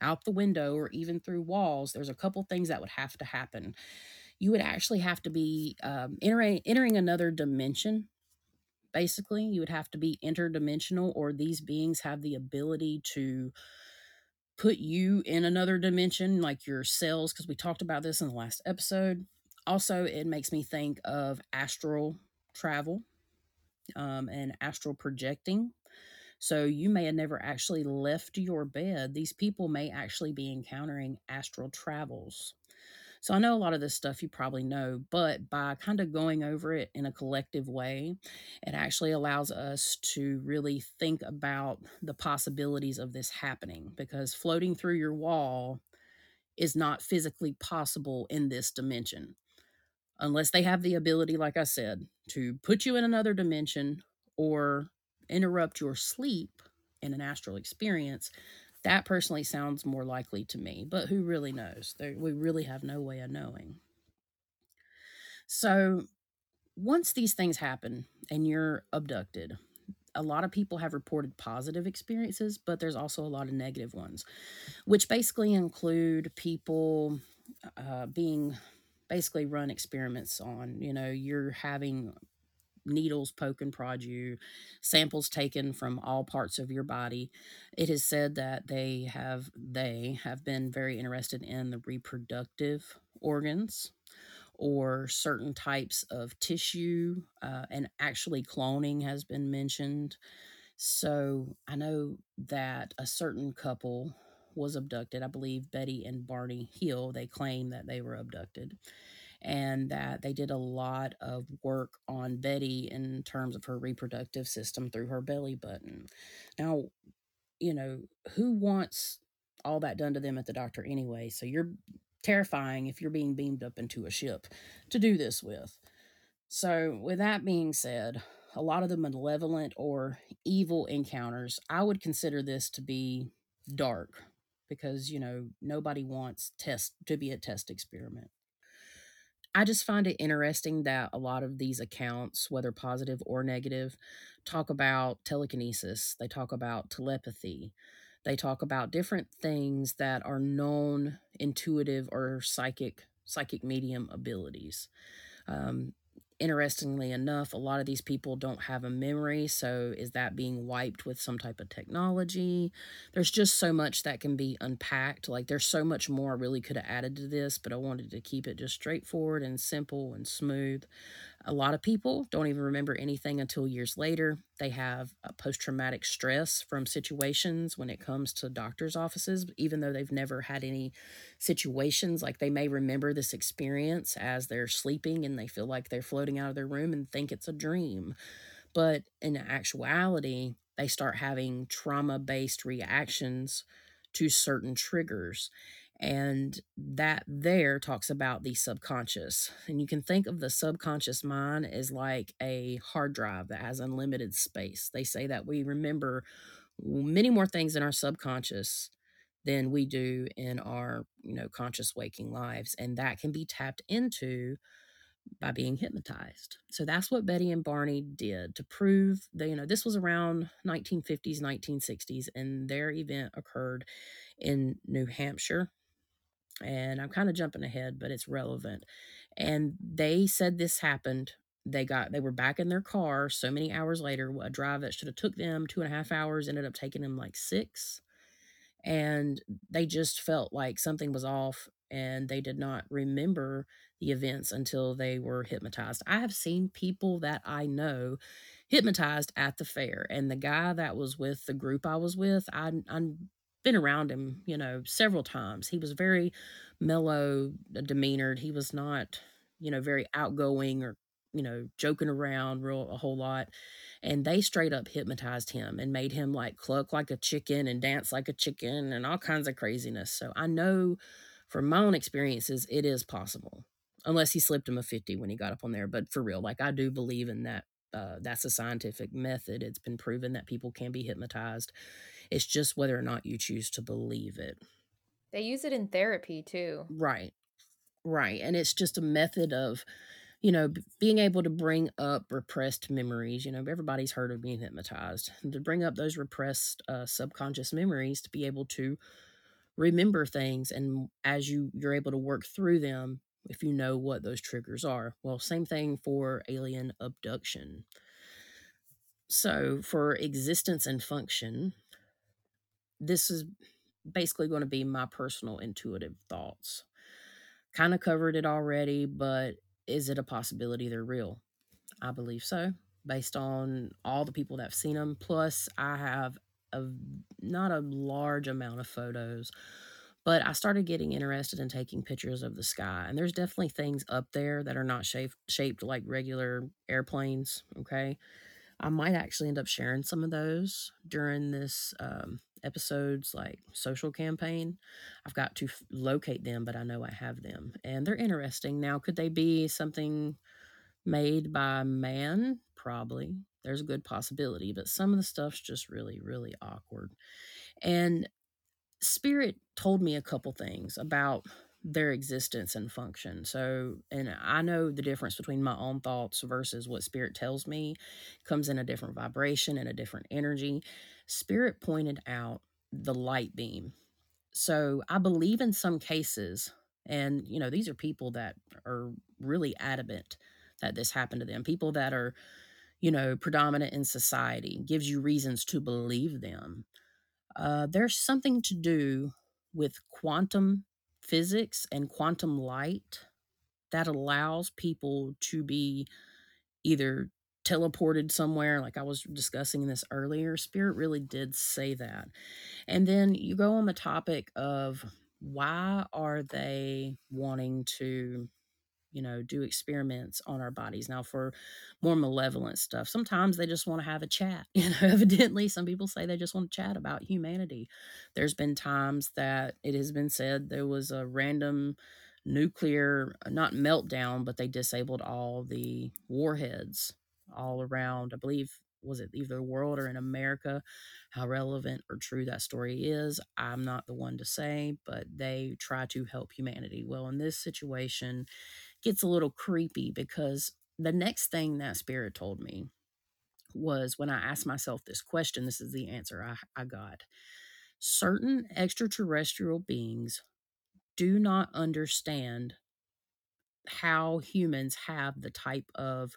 out the window or even through walls there's a couple things that would have to happen. You would actually have to be um, entering entering another dimension basically. You would have to be interdimensional or these beings have the ability to put you in another dimension like your cells because we talked about this in the last episode. Also it makes me think of astral travel um, and astral projecting so you may have never actually left your bed these people may actually be encountering astral travels so I know a lot of this stuff you probably know, but by kind of going over it in a collective way, it actually allows us to really think about the possibilities of this happening because floating through your wall is not physically possible in this dimension. Unless they have the ability, like I said, to put you in another dimension or interrupt your sleep in an astral experience, that personally sounds more likely to me, but who really knows? There, we really have no way of knowing. So, once these things happen and you're abducted, a lot of people have reported positive experiences, but there's also a lot of negative ones, which basically include people uh, being basically run experiments on. You know, you're having needles poke and prod you, samples taken from all parts of your body. It is said that they have they have been very interested in the reproductive organs or certain types of tissue, uh, and actually cloning has been mentioned. So I know that a certain couple was abducted. I believe Betty and Barney Hill. They claim that they were abducted and that they did a lot of work on Betty in terms of her reproductive system through her belly button. Now, you know, who wants all that done to them at the doctor anyway? So you're terrifying if you're being beamed up into a ship to do this with. So, with that being said, a lot of the malevolent or evil encounters, I would consider this to be dark because, you know, nobody wants test to be a test experiment. I just find it interesting that a lot of these accounts, whether positive or negative, talk about telekinesis, they talk about telepathy, they talk about different things that are known intuitive or psychic psychic medium abilities. Um, interestingly enough, a lot of these people don't have a memory. So, is that being wiped with some type of technology? There's just so much that can be unpacked. Like, there's so much more I really could have added to this, but I wanted to keep it just straightforward and simple and smooth. A lot of people don't even remember anything until years later. They have post traumatic stress from situations when it comes to doctor's offices, even though they've never had any situations. Like they may remember this experience as they're sleeping and they feel like they're floating out of their room and think it's a dream. But in actuality, they start having trauma based reactions to certain triggers and that there talks about the subconscious. And you can think of the subconscious mind as like a hard drive that has unlimited space. They say that we remember many more things in our subconscious than we do in our, you know, conscious waking lives. And that can be tapped into by being hypnotized. So that's what Betty and Barney did to prove that, you know, this was around 1950s, 1960s, and their event occurred in New Hampshire and I'm kind of jumping ahead, but it's relevant. And they said this happened. They got they were back in their car so many hours later. A drive that should have took them two and a half hours ended up taking them like six. and they just felt like something was off and they did not remember the events until they were hypnotized. I have seen people that I know hypnotized at the fair, and the guy that was with the group I was with, I I been around him, you know, several times. He was very mellow demeanored. He was not, you know, very outgoing or, you know, joking around real a whole lot. And they straight up hypnotized him and made him like cluck like a chicken and dance like a chicken and all kinds of craziness. So I know from my own experiences, it is possible. Unless he slipped him a 50 when he got up on there. But for real, like I do believe in that uh, that's a scientific method. It's been proven that people can be hypnotized. It's just whether or not you choose to believe it. They use it in therapy too. Right. Right. And it's just a method of, you know, b- being able to bring up repressed memories. You know, everybody's heard of being hypnotized. And to bring up those repressed uh, subconscious memories to be able to remember things and as you you're able to work through them if you know what those triggers are. Well, same thing for alien abduction. So, for existence and function, this is basically going to be my personal intuitive thoughts. Kind of covered it already, but is it a possibility they're real? I believe so, based on all the people that have seen them. Plus, I have a not a large amount of photos, but I started getting interested in taking pictures of the sky. And there's definitely things up there that are not shaped shaped like regular airplanes. Okay. I might actually end up sharing some of those during this um, episode's like social campaign. I've got to f- locate them, but I know I have them, and they're interesting. Now, could they be something made by man? Probably. There's a good possibility, but some of the stuff's just really, really awkward. And Spirit told me a couple things about their existence and function. So, and I know the difference between my own thoughts versus what Spirit tells me comes in a different vibration and a different energy. Spirit pointed out the light beam. So, I believe in some cases, and you know, these are people that are really adamant that this happened to them, people that are, you know, predominant in society, gives you reasons to believe them uh, there's something to do with quantum physics and quantum light that allows people to be either teleported somewhere, like I was discussing this earlier. Spirit really did say that. And then you go on the topic of why are they wanting to you know, do experiments on our bodies. Now, for more malevolent stuff, sometimes they just want to have a chat. [laughs] You know, evidently, some people say they just want to chat about humanity. There's been times that it has been said there was a random nuclear, uh, not meltdown, but they disabled all the warheads all around, I believe, was it either the world or in America? How relevant or true that story is, I'm not the one to say, but they try to help humanity. Well, in this situation, gets a little creepy because the next thing that spirit told me was when I asked myself this question, this is the answer I, I got. Certain extraterrestrial beings do not understand how humans have the type of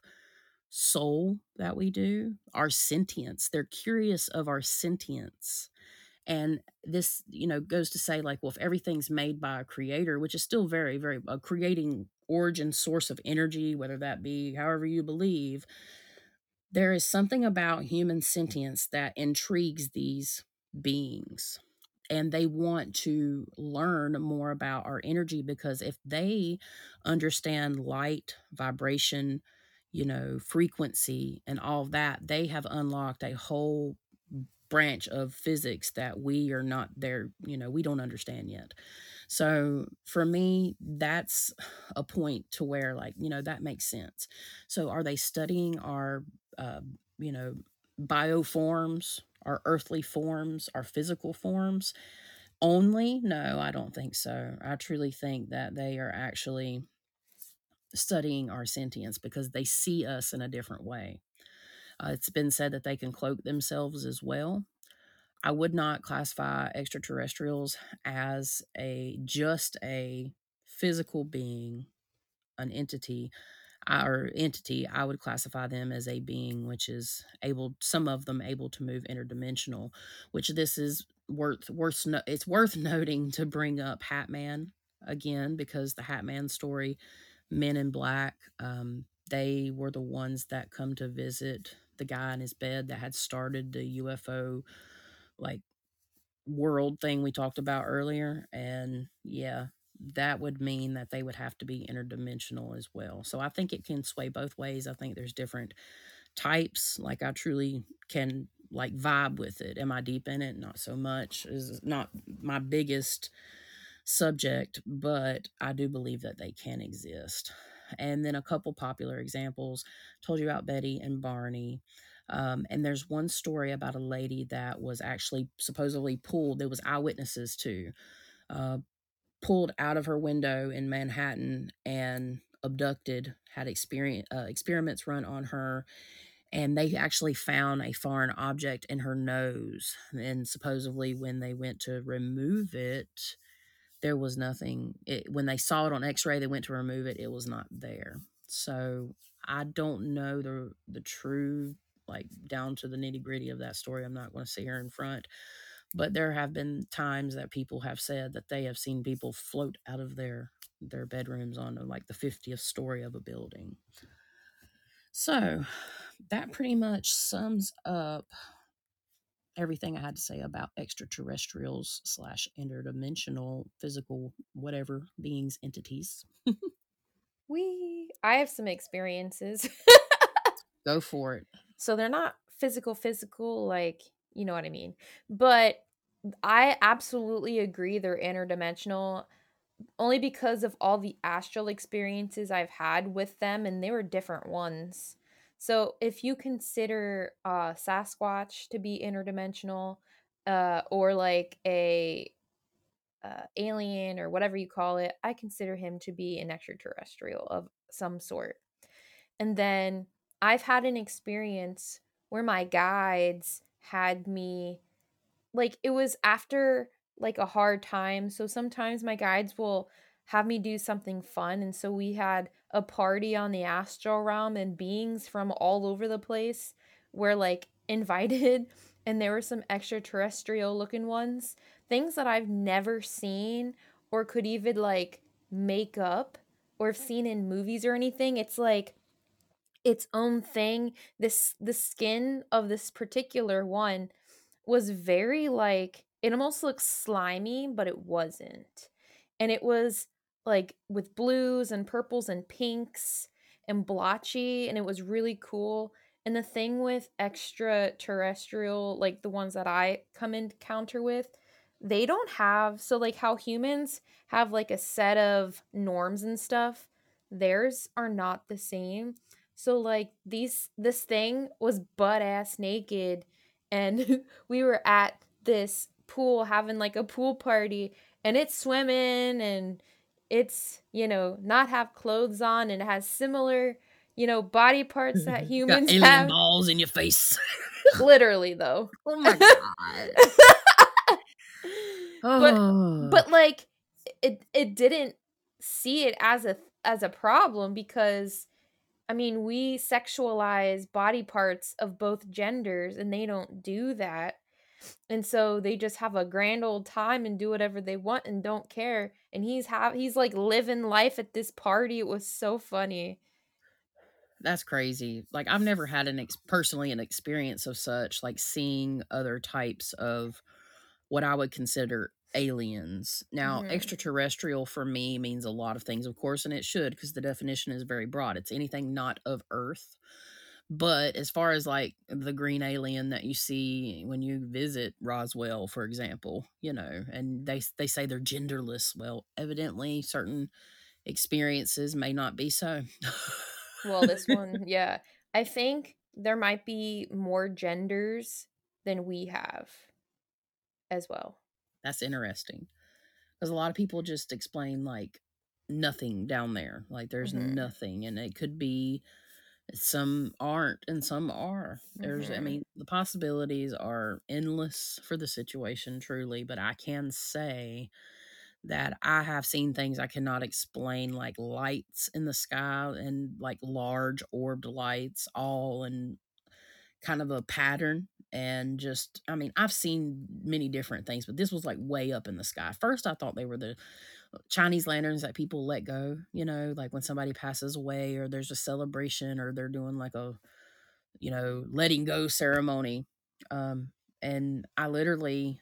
soul that we do, our sentience. They're curious of our sentience. And this, you know, goes to say, like, well, if everything's made by a creator, which is still very, very a creating origin source of energy, whether that be however you believe, there is something about human sentience that intrigues these beings. And they want to learn more about our energy because if they understand light, vibration, you know, frequency, and all that, they have unlocked a whole branch of physics that we are not there, you know, we don't understand yet. So for me, that's a point to where, like, you know, that makes sense. So are they studying our, uh, you know, bioforms, our earthly forms, our physical forms only? No, I don't think so. I truly think that they are actually studying our sentience because they see us in a different way. Uh, it's been said that they can cloak themselves as well. I would not classify extraterrestrials as a just a physical being, an entity, or entity. I would classify them as a being which is able, some of them able to move interdimensional, which this is worth worth it's worth [laughs] noting to bring up Hatman again because the Hatman story, Men in Black, um, they were the ones that come to visit the guy in his bed that had started the UFO like world thing we talked about earlier and yeah that would mean that they would have to be interdimensional as well. So i think it can sway both ways. I think there's different types. Like i truly can like vibe with it. Am i deep in it? Not so much. Is not my biggest subject but i do believe that they can exist. And then a couple popular examples. Told you about betty and barney um, and there's one story about a lady that was actually supposedly pulled there was eyewitnesses to uh, pulled out of her window in manhattan and abducted had experience, uh, experiments run on her and they actually found a foreign object in her nose and supposedly when they went to remove it there was nothing it, when they saw it on x-ray they went to remove it it was not there. So i don't know the the true like down to the nitty gritty of that story i'm not going to sit here in front but there have been times that people have said that they have seen people float out of their their bedrooms on like the 50th story of a building so that pretty much sums up everything I had to say about extraterrestrials slash interdimensional physical whatever beings entities. [laughs] we I have some experiences. Go for it. So they're not physical physical like, you know what I mean. But I absolutely agree they're interdimensional only because of all the astral experiences I've had with them and they were different ones. So if you consider uh Sasquatch to be interdimensional uh or like a uh, alien or whatever you call it, I consider him to be an extraterrestrial of some sort. And then I've had an experience where my guides had me like it was after like a hard time. So sometimes my guides will have me do something fun and so we had a party on the astral realm and beings from all over the place were like [laughs] invited and there were some extraterrestrial looking ones things that I've never seen or could even like make up or have seen in movies or anything. It's like its own thing. This the skin of this particular one was very like it almost looked slimy, but it wasn't. And it was like with blues and purples and pinks and blotchy and it was really cool. And the thing with extraterrestrial, like the ones that I come encounter with, they don't have so like how humans have like a set of norms and stuff theirs are not the same so like these this thing was butt ass naked and [laughs] we were at this pool having like a pool party and it's swimming and it's you know not have clothes on and it has similar you know body parts that [laughs] humans Got alien have balls in your face. literally though [laughs] oh my god. but Oh. but like it it didn't see it as a as a problem because I mean we sexualize body parts of both genders and they don't do that. And so they just have a grand old time and do whatever they want and don't care. And he's have he's like living life at this party. It was so funny. that's crazy. Like I've never had an ex- personally an experience of such, like seeing other types of what I would consider aliens. Now, Mhm. extraterrestrial for me means a lot of things, of course, and it should because the definition is very broad. It's anything not of Earth. But as far as like the green alien that you see when you visit Roswell, for example, you know, and they they say they're genderless. Well, evidently, certain experiences may not be so. Well, this [laughs] one, yeah. I think there might be more genders than we have as well. That's interesting. Because a lot of people just explain like nothing down there. Like there's Mhm. nothing. And it could be some aren't and some are. There's I Mhm. mean, the possibilities are endless for the situation truly, but I can say that I have seen things I cannot explain, like lights in the sky and like large orbed lights, all in kind of a pattern. And just I mean, I've seen many different things, but this was like way up in the sky. First, I thought they were the uh, Chinese lanterns that people let go, you know, like when somebody passes away or there's a celebration or they're doing like a you know, letting go ceremony. Um and I literally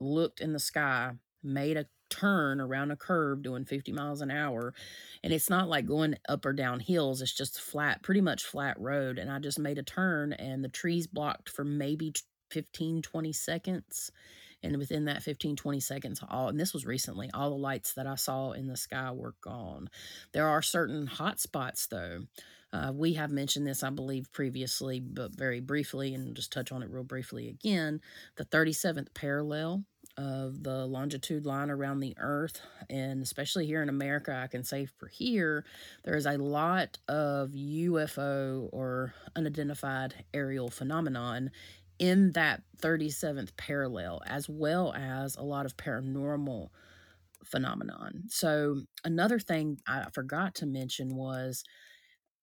looked in the sky, made a turn around a curve doing 50 miles an hour. And it's not like going up or down hills, it's just flat, pretty much flat road. And I just made a turn, and the trees blocked for maybe 15, 20 seconds. And within that 15, 20 seconds, all, and this was recently, all the lights that I saw in the sky were gone. There are certain hot spots, though. Uh, we have mentioned this, I believe, previously, but very briefly, and just touch on it real briefly again. The 37th parallel of the longitude line around the earth and especially here in america i can say for here there is a lot of ufo or unidentified aerial phenomenon in that 37th parallel as well as a lot of paranormal phenomenon. So another thing i forgot to mention was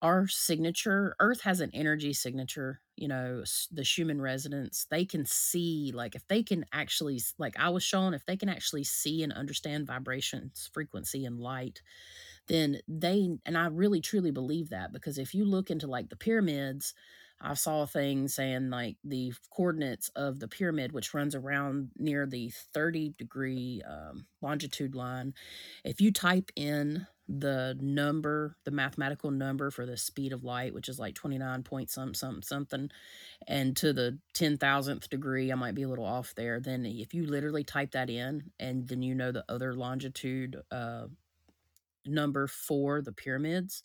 our signature earth has an energy signature you know the schumann resonance they can see like if they can actually like i was shown if they can actually see and understand vibrations frequency and light then they and i really truly believe that because if you look into like the pyramids i saw things saying like the coordinates of the pyramid which runs around near the 30 degree um, longitude line if you type in the number, the mathematical number for the speed of light, which is like 29 point some something something, and to the 10,000th degree, I might be a little off there. Then if you literally type that in and then you know the other longitude uh, number for the pyramids,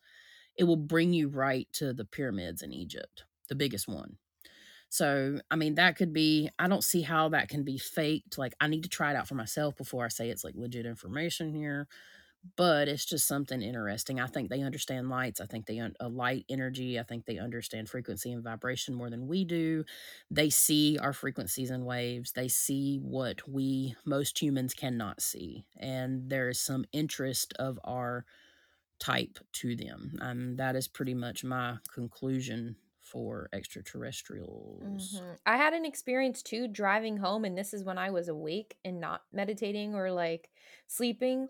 it will bring you right to the pyramids in Egypt, the biggest one. So, I mean, that could be, I don't see how that can be faked. Like, I need to try it out for myself before I say it's like legit information here but it's just something interesting. I think they understand lights. I think they un- uh, light energy. I think they understand frequency and vibration more than we do. They see our frequencies and waves. They see what we most humans cannot see, and there is some interest of our type to them. Um, that is pretty much my conclusion for extraterrestrials. Mhm. I had an experience too driving home, and this is when I was awake and not meditating or like sleeping.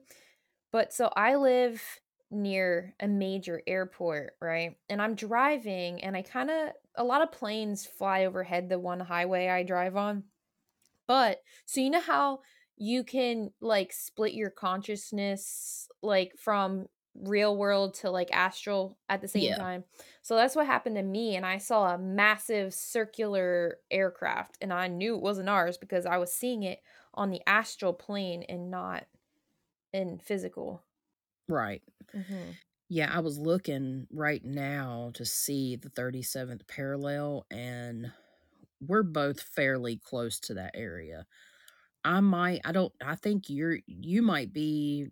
But so I live near a major airport, right? And I'm driving, and I kind of, a lot of planes fly overhead the one highway I drive on. But so you know how you can like split your consciousness like from real world to like astral at the same Yeah, time. So that's what happened to me and I saw a massive circular aircraft and I knew it wasn't ours because I was seeing it on the astral plane and not in physical. right. Mhm. Yeah, I was looking right now to see the 37th parallel, and we're both fairly close to that area. I might, I don't, I think you're, you might be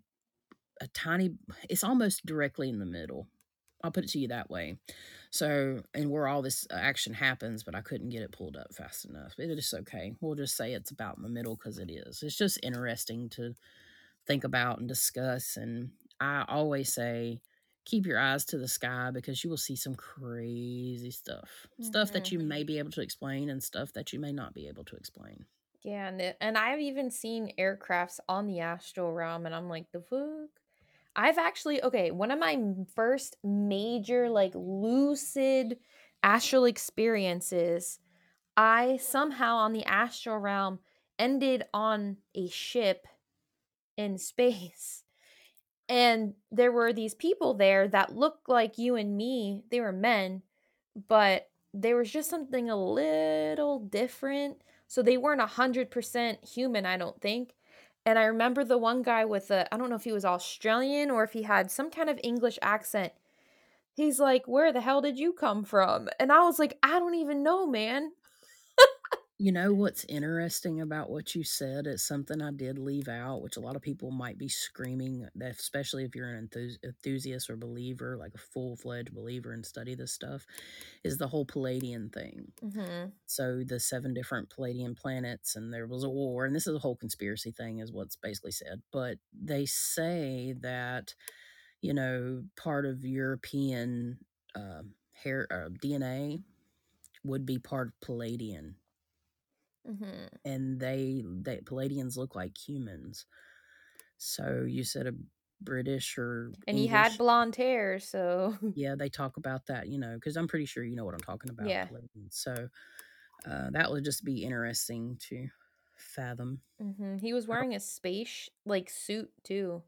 a tiny, it's almost directly in the middle. I'll put it to you that way. So, and where all this action happens, but I couldn't get it pulled up fast enough. It is okay. We'll just say it's about in the middle because it is. It's just interesting to think about and discuss. And I always say, keep your eyes to the sky because you will see some crazy stuff. Stuff that you may mm-hmm. be able to explain and stuff that you may not be able to explain. Yeah, and it, and I've even seen aircrafts on the astral realm and I'm like, "The fuck?" I've actually okay, one of my first major like lucid astral experiences, I somehow on the astral realm ended on a ship in space. And there were these people there that looked like you and me. They were men, but there was just something a little different. So they weren't 100% human, I don't think. And I remember the one guy with the, I don't know if he was Australian or if he had some kind of English accent. He's like, Where the hell did you come from? And I was like, I don't even know, man. You know what's interesting about what you said? It's something I did leave out, which a lot of people might be screaming, that especially if you're an enthus- enthusiast or believer, like a full fledged believer and study this stuff, is the whole Pleiadian thing. Mm-hmm. So the seven different Pleiadian planets, and there was a war, and this is a whole conspiracy thing, is what's basically said. But they say that you know part of European uh, hair uh, DNA would be part of Pleiadian hmm and they they Pleiadians look like humans. So you said a British or And he had blonde hair, so [laughs] yeah, they talk about that, you know, because I'm pretty sure you know what I'm talking about. Yeah. Pleiadians. So uh, that would just be interesting to fathom. Mm-hmm. he was wearing a space like suit too.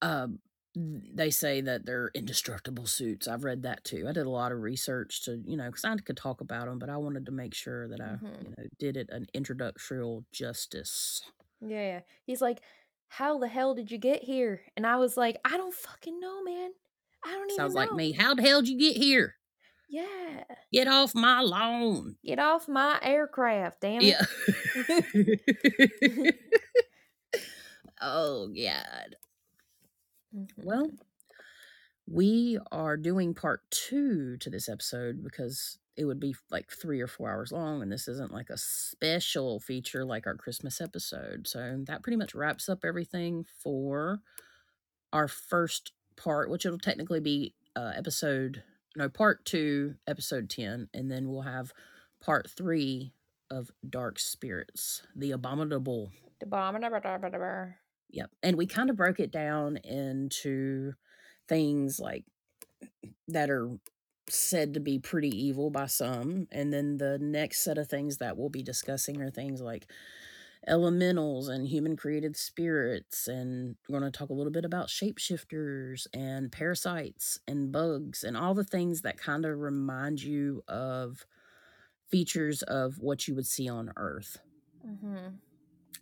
Um, they say that they're indestructible suits. I've read that too. I did a lot of research to, you know, because I could talk about them, but I wanted to make sure that I, Mhm. you know, did it an introductorial justice. Yeah, yeah. He's like, "How the hell did you get here?" And I was like, "I don't fucking know, man. I don't Sounds even Sounds like me. How the hell did you get here? Yeah. Get off my lawn. Get off my aircraft, damn it. Yeah. [laughs] [laughs] oh, God. Mhm. Well, we are doing part two to this episode because it would be like three or four hours long, and this isn't like a special feature like our Christmas episode. So that pretty much wraps up everything for our first part, which it'll technically be uh, episode no part two, episode ten, and then we'll have part three of Dark Spirits, the Abominable Da-ba-ba-da-ba-da-ba-da-ba. Yep. And we kind of broke it down into things like that are said to be pretty evil by some. And then the next set of things that we'll be discussing are things like elementals and human created spirits. And we're going to talk a little bit about shapeshifters and parasites and bugs and all the things that kind of remind you of features of what you would see on Earth. Mhm.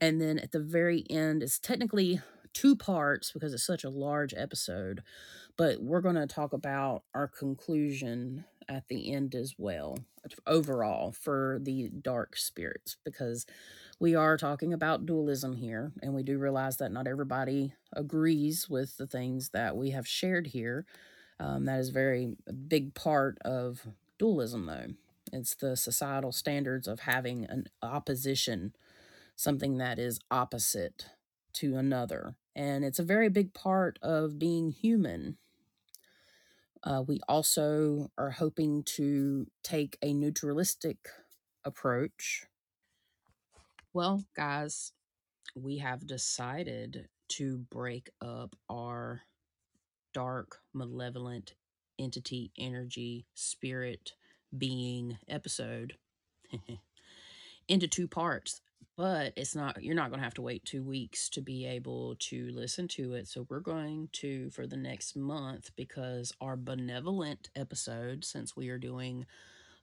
And then at the very end, it's technically two parts because it's such a large episode, but we're going to talk about our conclusion at the end as well, overall, for the dark spirits, because we are talking about dualism here, and we do realize that not everybody agrees with the things that we have shared here. Um, that is very big part of dualism, though. It's the societal standards of having an opposition something that is opposite to another. And it's a very big part of being human. Uh, we also are hoping to take a neutralistic approach. Well, guys, we have decided to break up our dark, malevolent entity, energy, spirit, being episode [laughs] into two parts but it's not you're not going to have to wait two weeks to be able to listen to it so we're going to for the next month because our benevolent episode since we are doing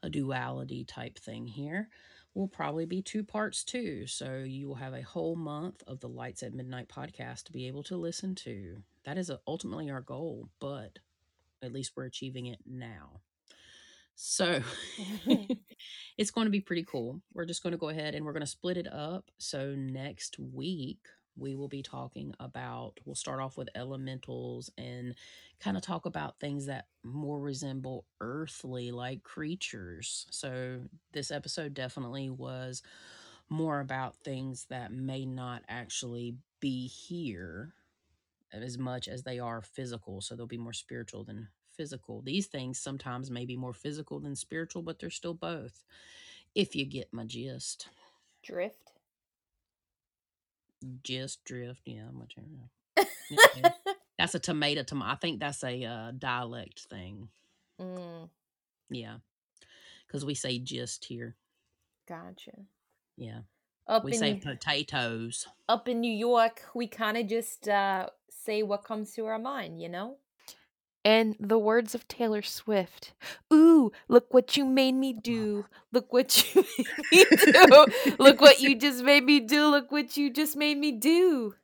a duality type thing here will probably be two parts too so you will have a whole month of the lights at midnight podcast to be able to listen to. That is uh, ultimately our goal but at least we're achieving it now so [laughs] [laughs] it's going to be pretty cool. We're just going to go ahead and we're going to split it up. So next week, we will be talking about, we'll start off with elementals and kind of talk about things that more resemble earthly like creatures. So this episode definitely was more about things that may not actually be here as much as they are physical. So they'll be more spiritual than physical. These things sometimes may be more physical than spiritual, but they're still both. If you get my gist, Drift. gist, drift, yeah, whichever. Yeah, yeah. [laughs] That's a tomato. Tom- I think that's a uh, dialect thing. mm, Yeah, because we say gist here. gotcha. Yeah, Up we in say potatoes. up in New York, we kind of just uh, say what comes to our mind, you know. And the words of Taylor Swift. Ooh, look what you made me do. Look what you [laughs] made me do. Look what you just made me do. Look what you just made me do.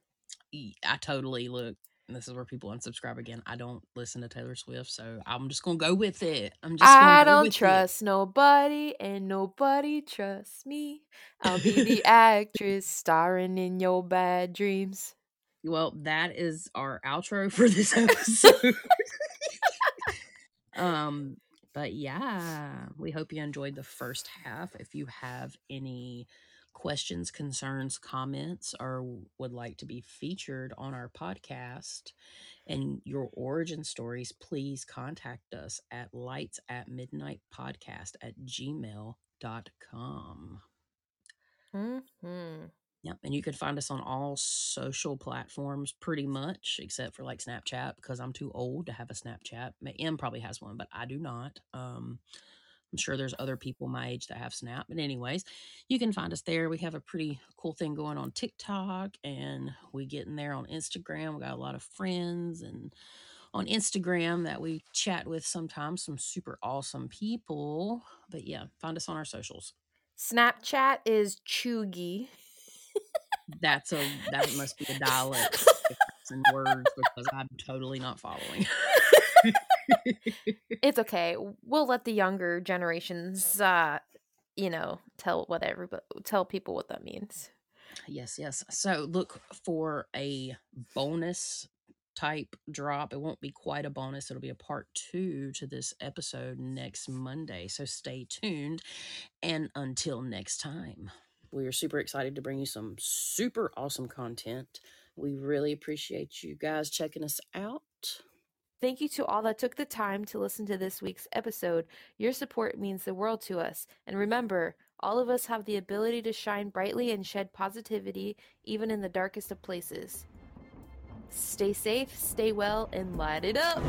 I totally look. This is where people unsubscribe again. I don't listen to Taylor Swift, so I'm just gonna go with it. I'm just. Gonna I don't with it. trust nobody, and nobody trusts me. I'll be the [laughs] actress starring in your bad dreams. Well, that is our outro for this [laughs] episode. Um, but yeah, we hope you enjoyed the first half. If you have any questions, concerns, comments, or would like to be featured on our podcast and your origin stories, please contact us at lights at midnight podcast at gmail.com. Mm-hmm. Yep. And you can find us on all social platforms pretty much, except for like Snapchat, because I'm too old to have a Snapchat. Em probably has one, but I do not. Um, I'm sure there's other people my age that have Snap. But, anyways, you can find us there. We have a pretty cool thing going on TikTok and we get in there on Instagram. We got a lot of friends and on Instagram that we chat with sometimes, some super awesome people. But yeah, find us on our socials. Snapchat is Cheugy. That's a that must be a dialect in words because I'm totally not following. [laughs] it's okay. We'll let the younger generations, uh, you know, tell whatever, but tell people what that means. Yes, yes. So look for a bonus type drop. It won't be quite a bonus. It'll be a part two to this episode next Monday. So stay tuned. And until next time, we are super excited to bring you some super awesome content. We really appreciate you guys checking us out. Thank you to all that took the time to listen to this week's episode. Your support means the world to us. And remember, all of us have the ability to shine brightly and shed positivity even in the darkest of places. Stay safe, stay well, and light it up.